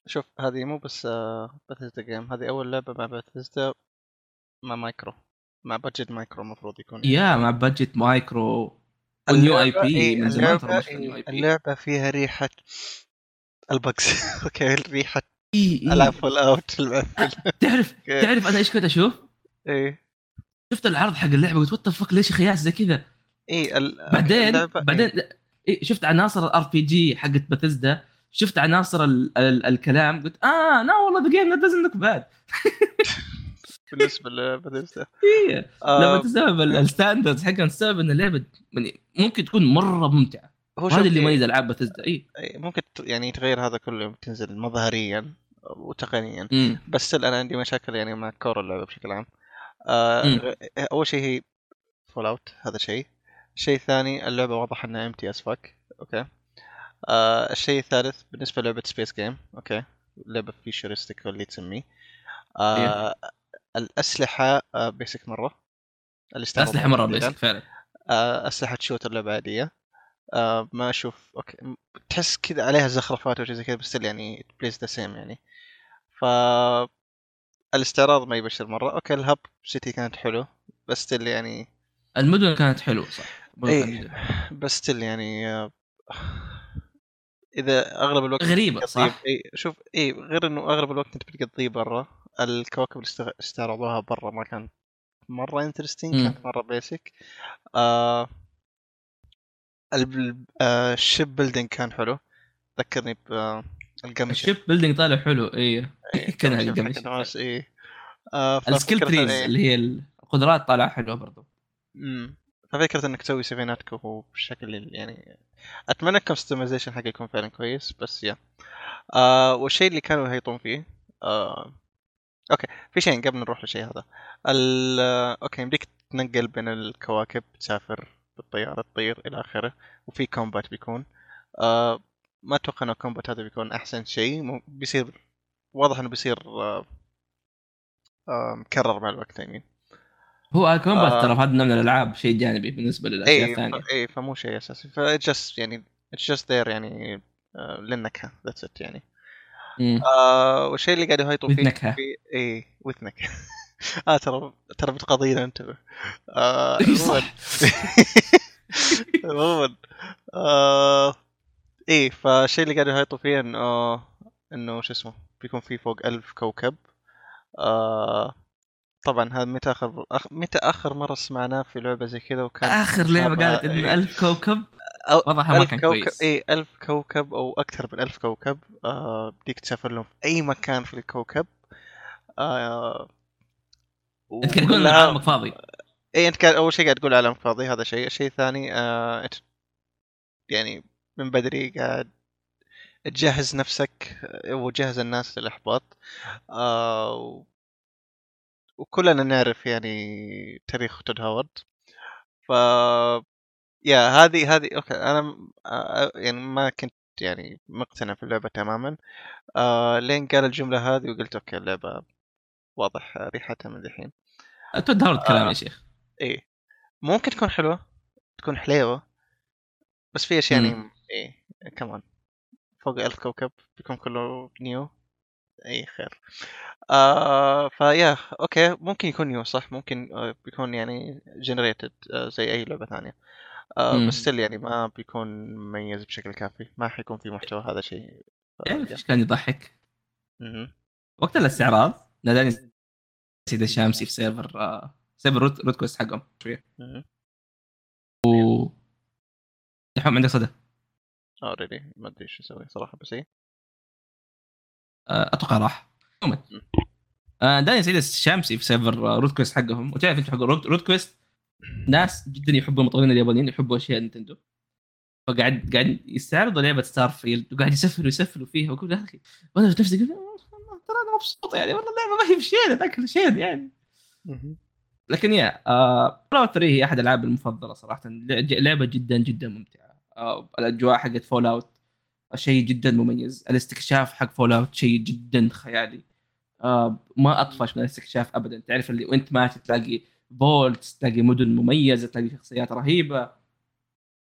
شوف هذه مو بس Bethesda game هذه أول لعبة مع بثزدا مع مايكرو. مع budget مايكرو المفروض يكون يا مع budget مايكرو. و new IP إيه، من زمان ترى إيه، اللعبة فيها ريحة البكس. [laughs] أوكي ريحة إيه العاب إيه. Fallout تعرف. [laughs] تعرف أنا إيش كنت أشوف؟ إيه. شفت العرض حق اللعبة قلت what fuck ليش خايس زي كذا؟ إيه بعدين اللعبة- بعدين إيه. إيه شفت عناصر ال RPG حقت باتيزدا شفت عناصر ال ال الكلام قلت آه لا والله the game doesn't look bad بالنسبة لبثزدا إيه. آه، لما تستوعب ال- standards حقها تستوعب إن اللعبة يعني ممكن تكون مرة ممتعة. هو وهذا اللي إيه، يميز العاب باتيزدا اي إيه، ممكن يعني تغير هذا كله يوم تنزل مظهريا وتقنيا. امم بس أنا عندي مشاكل يعني مع core اللعبة بشكل عام. آه مم. أول شيء هي Fallout هذا شيء الشيء الثاني اللعبة واضح إنها empty as fuck okay. آه الشيء الثالث بالنسبة للعبة space game okay. لعبة futuristic اللي تسميه. آه الأسلحة آه basic مرة. اللي استعرضوها الأسلحة مرة. basic فعلا. آه أسلحة shooter لعبه عاديه آه ما أشوف okay تحس كذا عليها زخرفات وشي زي كذا بس يعني plays the same يعني. ف الاستعراض ما يبشر مرة. okay ال hub city كانت حلو بس still يعني المدن كانت حلوة صح. إيه. بس يعني آه، إذا أغلب الوقت غريبة، تقضيه- صح؟ اي شوف اي غير إنه أغلب الوقت أنت بتقضيه برا. الكواكب اللي استعرضوها برا ما كانت مرة interesting. كانت مرة basic آه آه ال ship building كان حلو. ذكرني ب ال Gummi Ship ال ship building طالع حلو اي [laughs] كان ال Gummi Ship. اي آه ال skill trees إيه، اللي هي القدرات طالعة حلوة برضو. مم. ففكرة إنك تسوي سفيناتك وهو بشكل يعني أتمنى ال customization حقه يكون فعلا كويس بس yeah آه والشيء اللي كانوا يهيطون فيه آه okay في شيء قبل نروح للشيء هذا. ال آه، okay يمديك تنقل بين الكواكب تسافر بالطيارة تطير إلى آخره وفي combat بيكون. آه ما أتوقع إنه ال combat هذا بيكون أحسن شيء. بيصير واضح إنه بيصير آه آه مكرر مع الوقت يعني هو ال combat آه. ترى في هذا النوع من الألعاب شيء جانبي بالنسبة للأشياء اي الثانية. اي فمو شيء أساسي. ف just يعني it's just there يعني آه، للنكهة that's it يعني. آه والشيء اللي قاعد يهيطوا With فيه نكهة. في اي وذ نكهه آه ترى ترى بتقضينا انتبه آه [laughs] عموماً- آه إيه فالشيء اللي قاعد يهيطوا فيه انه إنه شو اسمه بيكون في فوق ألف كوكب. آه طبعا هذا متى اخر. متى آخر مرة سمعناه في لعبة زي كذا وكان آخر لعبة قالت إنه إيه. ألف كوكب؟ أو وضعها ما ألف كان كوكب كويس. اي ألف كوكب أو أكثر من ألف كوكب آه بديك تسافر لهم في أي مكان في الكوكب آه أنت قاعد تقول عالمك فاضي. اي أنت قاعد أول شيء قاعد تقول عالمك فاضي هذا شيء. الشيء الثاني آه انت يعني من بدري قاعد تجهز نفسك آه، وتجهز الناس للإحباط آه وكلنا نعرف يعني تاريخ تود هاورد. ف yeah هذه هذه okay أنا آه، يعني ما كنت يعني مقتنع في اللعبة تماما. آه لين قال الجملة هذه وقلت okay اللعبة واضح ريحتها من الحين. تدهورت كلام آه. يا شيخ. إيه. ممكن تكون حلوة تكون حليوة بس في أشياء يعني. إيه كمان فوق ألف كوكب بيكون كله new. أي خير. آه ف yeah okay ممكن يكون new صح؟ ممكن آه بيكون يعني generated آه زي أي لعبة ثانية. آه. بس still يعني ما بيكون مميز بشكل كافي ما حيكون في محتوى هذا شيء تعرف يا. إيش كان يضحك؟ وقت الاستعراض ناداني سيد الشامسي في سيرفر آه، سيرفر روت, روت كويست حقهم شوية. و دحوم عندك صدى اوريدي ما أدري إيش أسوي صراحة بس إيه آه، أتوقع راح عموما. آه، داني سعيد الشامسي في سيرفر روت كويست حقهم وتعرف أنت حق روت كويست ناس جدا يحبوا المطورين اليابانيين يحبوا أشياء Nintendo. فقاعد قاعد يستعرضوا لعبة Starfield وقاعد يسفلوا يسفلوا فيها واقول يا أخي وأنا في نفسي "آه، ترى أنا مبسوط يعني والله اللعبة ما هي بشيء ذاك الشيء يعني. لكن yeah آه Fallout 3 هي أحد الألعاب المفضلة صراحة. لع- لعبة جدا جدا ممتعة. آه الأجواء حقت Fallout شيء جدا مميز. الاستكشاف حق Fallout شيء جدا خيالي. آه ما أطفش من الاستكشاف ابدا. تعرف اللي وأنت ماشي تلاقي vault تلاقي مدن مميزة تلاقي شخصيات رهيبة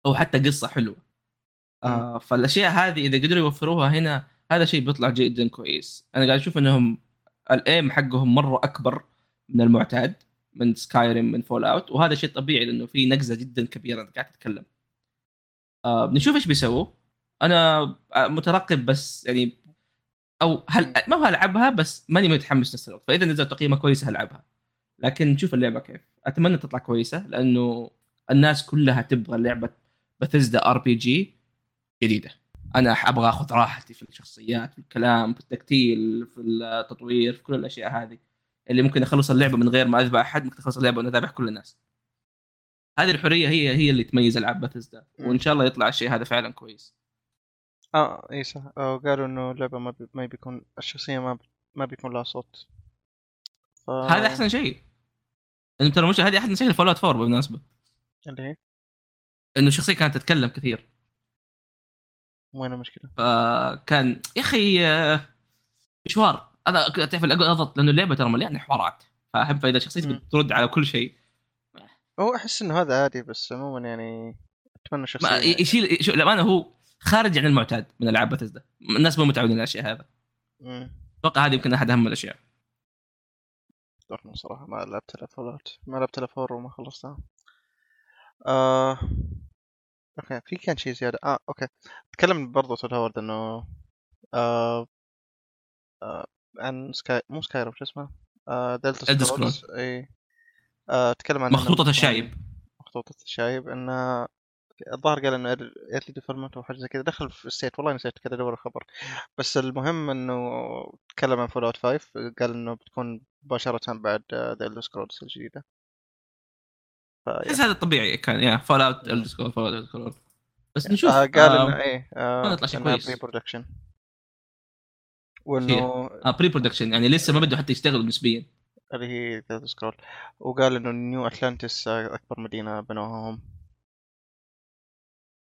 أو حتى قصة حلوة. آه فالأشياء هذه إذا قدروا يوفروها هنا هذا شيء بيطلع جدا كويس. أنا قاعد أشوف إنهم ال aim حقهم مرة أكبر من المعتاد من Skyrim من Fallout وهذا شيء طبيعي لأنه في نقزة جدا كبيرة أنت قاعد تتكلم. آه بنشوف إيش بيسووا. أنا آه، مترقب بس يعني أو هل ما هو ألعبها بس ماني متحمس نفس الوقت فإذا نزل تقييمة كويسة هلعبها. لكن نشوف اللعبة كيف. أتمنى تطلع كويسة لأنه الناس كلها تبغى لعبة Bethesda RPG جديدة. أنا أبغى أخذ راحتي في الشخصيات في الكلام في التقتيل في التطوير في كل الأشياء هذه. اللي ممكن أخلص اللعبة من غير ما اذبح أحد ممكن أخلص اللعبة وأنا ذابح كل الناس. هذه الحرية هي هي اللي تميز ألعاب بثزدا وإن شاء الله يطلع الشيء هذا فعلا كويس. آه إي صح. قالوا إنه اللعبة ما, بي... ما بيكون الشخصية ما ب... ما بيكون لها صوت. ف... هذا أحسن شيء. إنه ترى مش هذه شيء في فول 4 بالمناسبة. اللي هي؟ إنه الشخصيه كانت تتكلم كثير. وين المشكلة؟ فكان يا أخي آه، مشوار. هذا تعرف اضغط لأنه اللعبة ترى مليانة حوارات. فاهم فاذا شخصيتك. بترد على كل شيء. هو أحس إنه هذا عادي بس عموما يعني أتمنى شخصية ما يشيل شو للامانه هو خارج عن المعتاد من ألعاب بثزدا الناس مو متعودين على الشيء هذا. أتوقع هذه يمكن أحد أهم الأشياء. رغم صراحة ما لعبت لها فولات ما لعبت لها فور وما خلصتها آه... أوكي في كان شيء زيادة. آه أوكي. تكلم برضو تود هاورد إنه آه... آه... عن سكاي مو سكاي شو اسمه؟ آه... دلتا سكرولز. إي. آه... تكلم عن مخطوطة إنه- الشايب. مخطوطة الشايب إنه الظاهر قال إنه early development أو حاجة زي كذا. دخل في ال state والله نسيت كذا ادور الخبر. بس المهم إنه تكلم عن Fallout 5 قال إنه بتكون مباشرة بعد The Elder Scrolls الجديدة. احس هذا طبيعي كان يا Fallout Elder Scrolls Fallout Elder Scrolls بس نشوف. آه قال آه، انه إيه آه شيء كويس. pre-production وإنه آه pre-production يعني لسه ما بدوا حتى يشتغلوا نسبيا. اللي هي ذا سكرول وقال إنه نيو اتلانتس أكبر مدينة بنوها هم.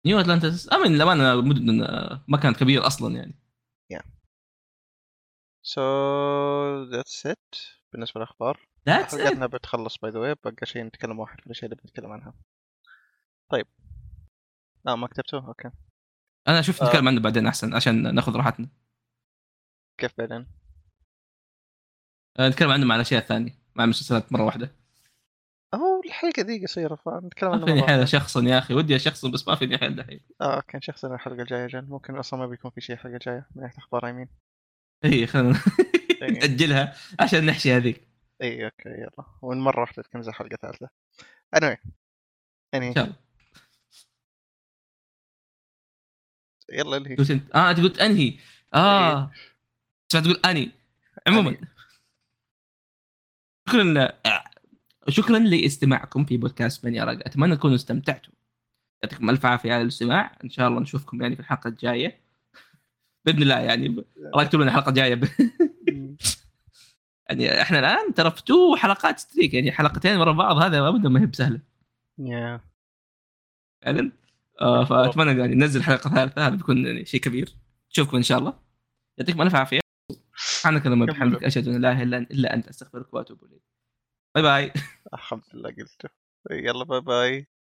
نيو اتلانتس امن للأمانة مدن آه، ما كانت كبيرة أصلا يعني. سو ذاتس ات بالنسبة للأخبار. ذاتس حلقتنا بتخلص باي ذا واي بقى شيء نتكلم واحد في الاشياء اللي بنتكلم عنها. طيب. لا ما كتبته؟ أوكي. أنا شفت آه. نتكلم عنه بعدين أحسن عشان ناخذ راحتنا. كيف بعدين؟ آه، نتكلم عنه مع الأشياء الثانية مع المسلسلات مرة واحدة. هو الحلقة دي قصيرة فنتكلم عنه فيني [laughs] حيل. شخصا يا أخي ودي اشخصن بس ما فيني حيل دحين آه كان شخصنا الحلقة الجاية جن ممكن أصلا ما بيكون في شيء الحلقة الجاية من ناحية أخبار يمين اي خلينا إيه. ناجلها عشان نحشي هذيك. اي okay يلا. ومن مرة واحدة تنزل حلقه ثالثة. Anyway. إن انهي شاء الله. يلا قلت انت آه أنت قلت أنهي. آه. سمعت تقول أني. عموما. شكرا ل- شكرا لاستماعكم في بودكاست بني ارق أتمنى تكونوا استمتعتوا. يعطيكم ألف عافية على الاستماع. إن شاء الله نشوفكم يعني في الحلقة الجاية. بإذن الله يعني. الله يكتب لنا الحلقة الجايه ب... [laughs] [laughs] يعني إحنا الآن ترى في two حلقات streak يعني حلقتين ورا بعض هذا ابدا ما هي بسهلة. yeah فعلا آه فأتمنى يعني ننزل حلقة ثالثة هذا بيكون يعني شيء كبير. نشوفكم إن شاء الله. يعطيكم ألف عافية. سبحانك اللهم وبحمدك أشهد أن لا إله إلا إلا أنت أستغفرك وأتوب إليك. bye bye. الحمد لله قلته يلا bye bye.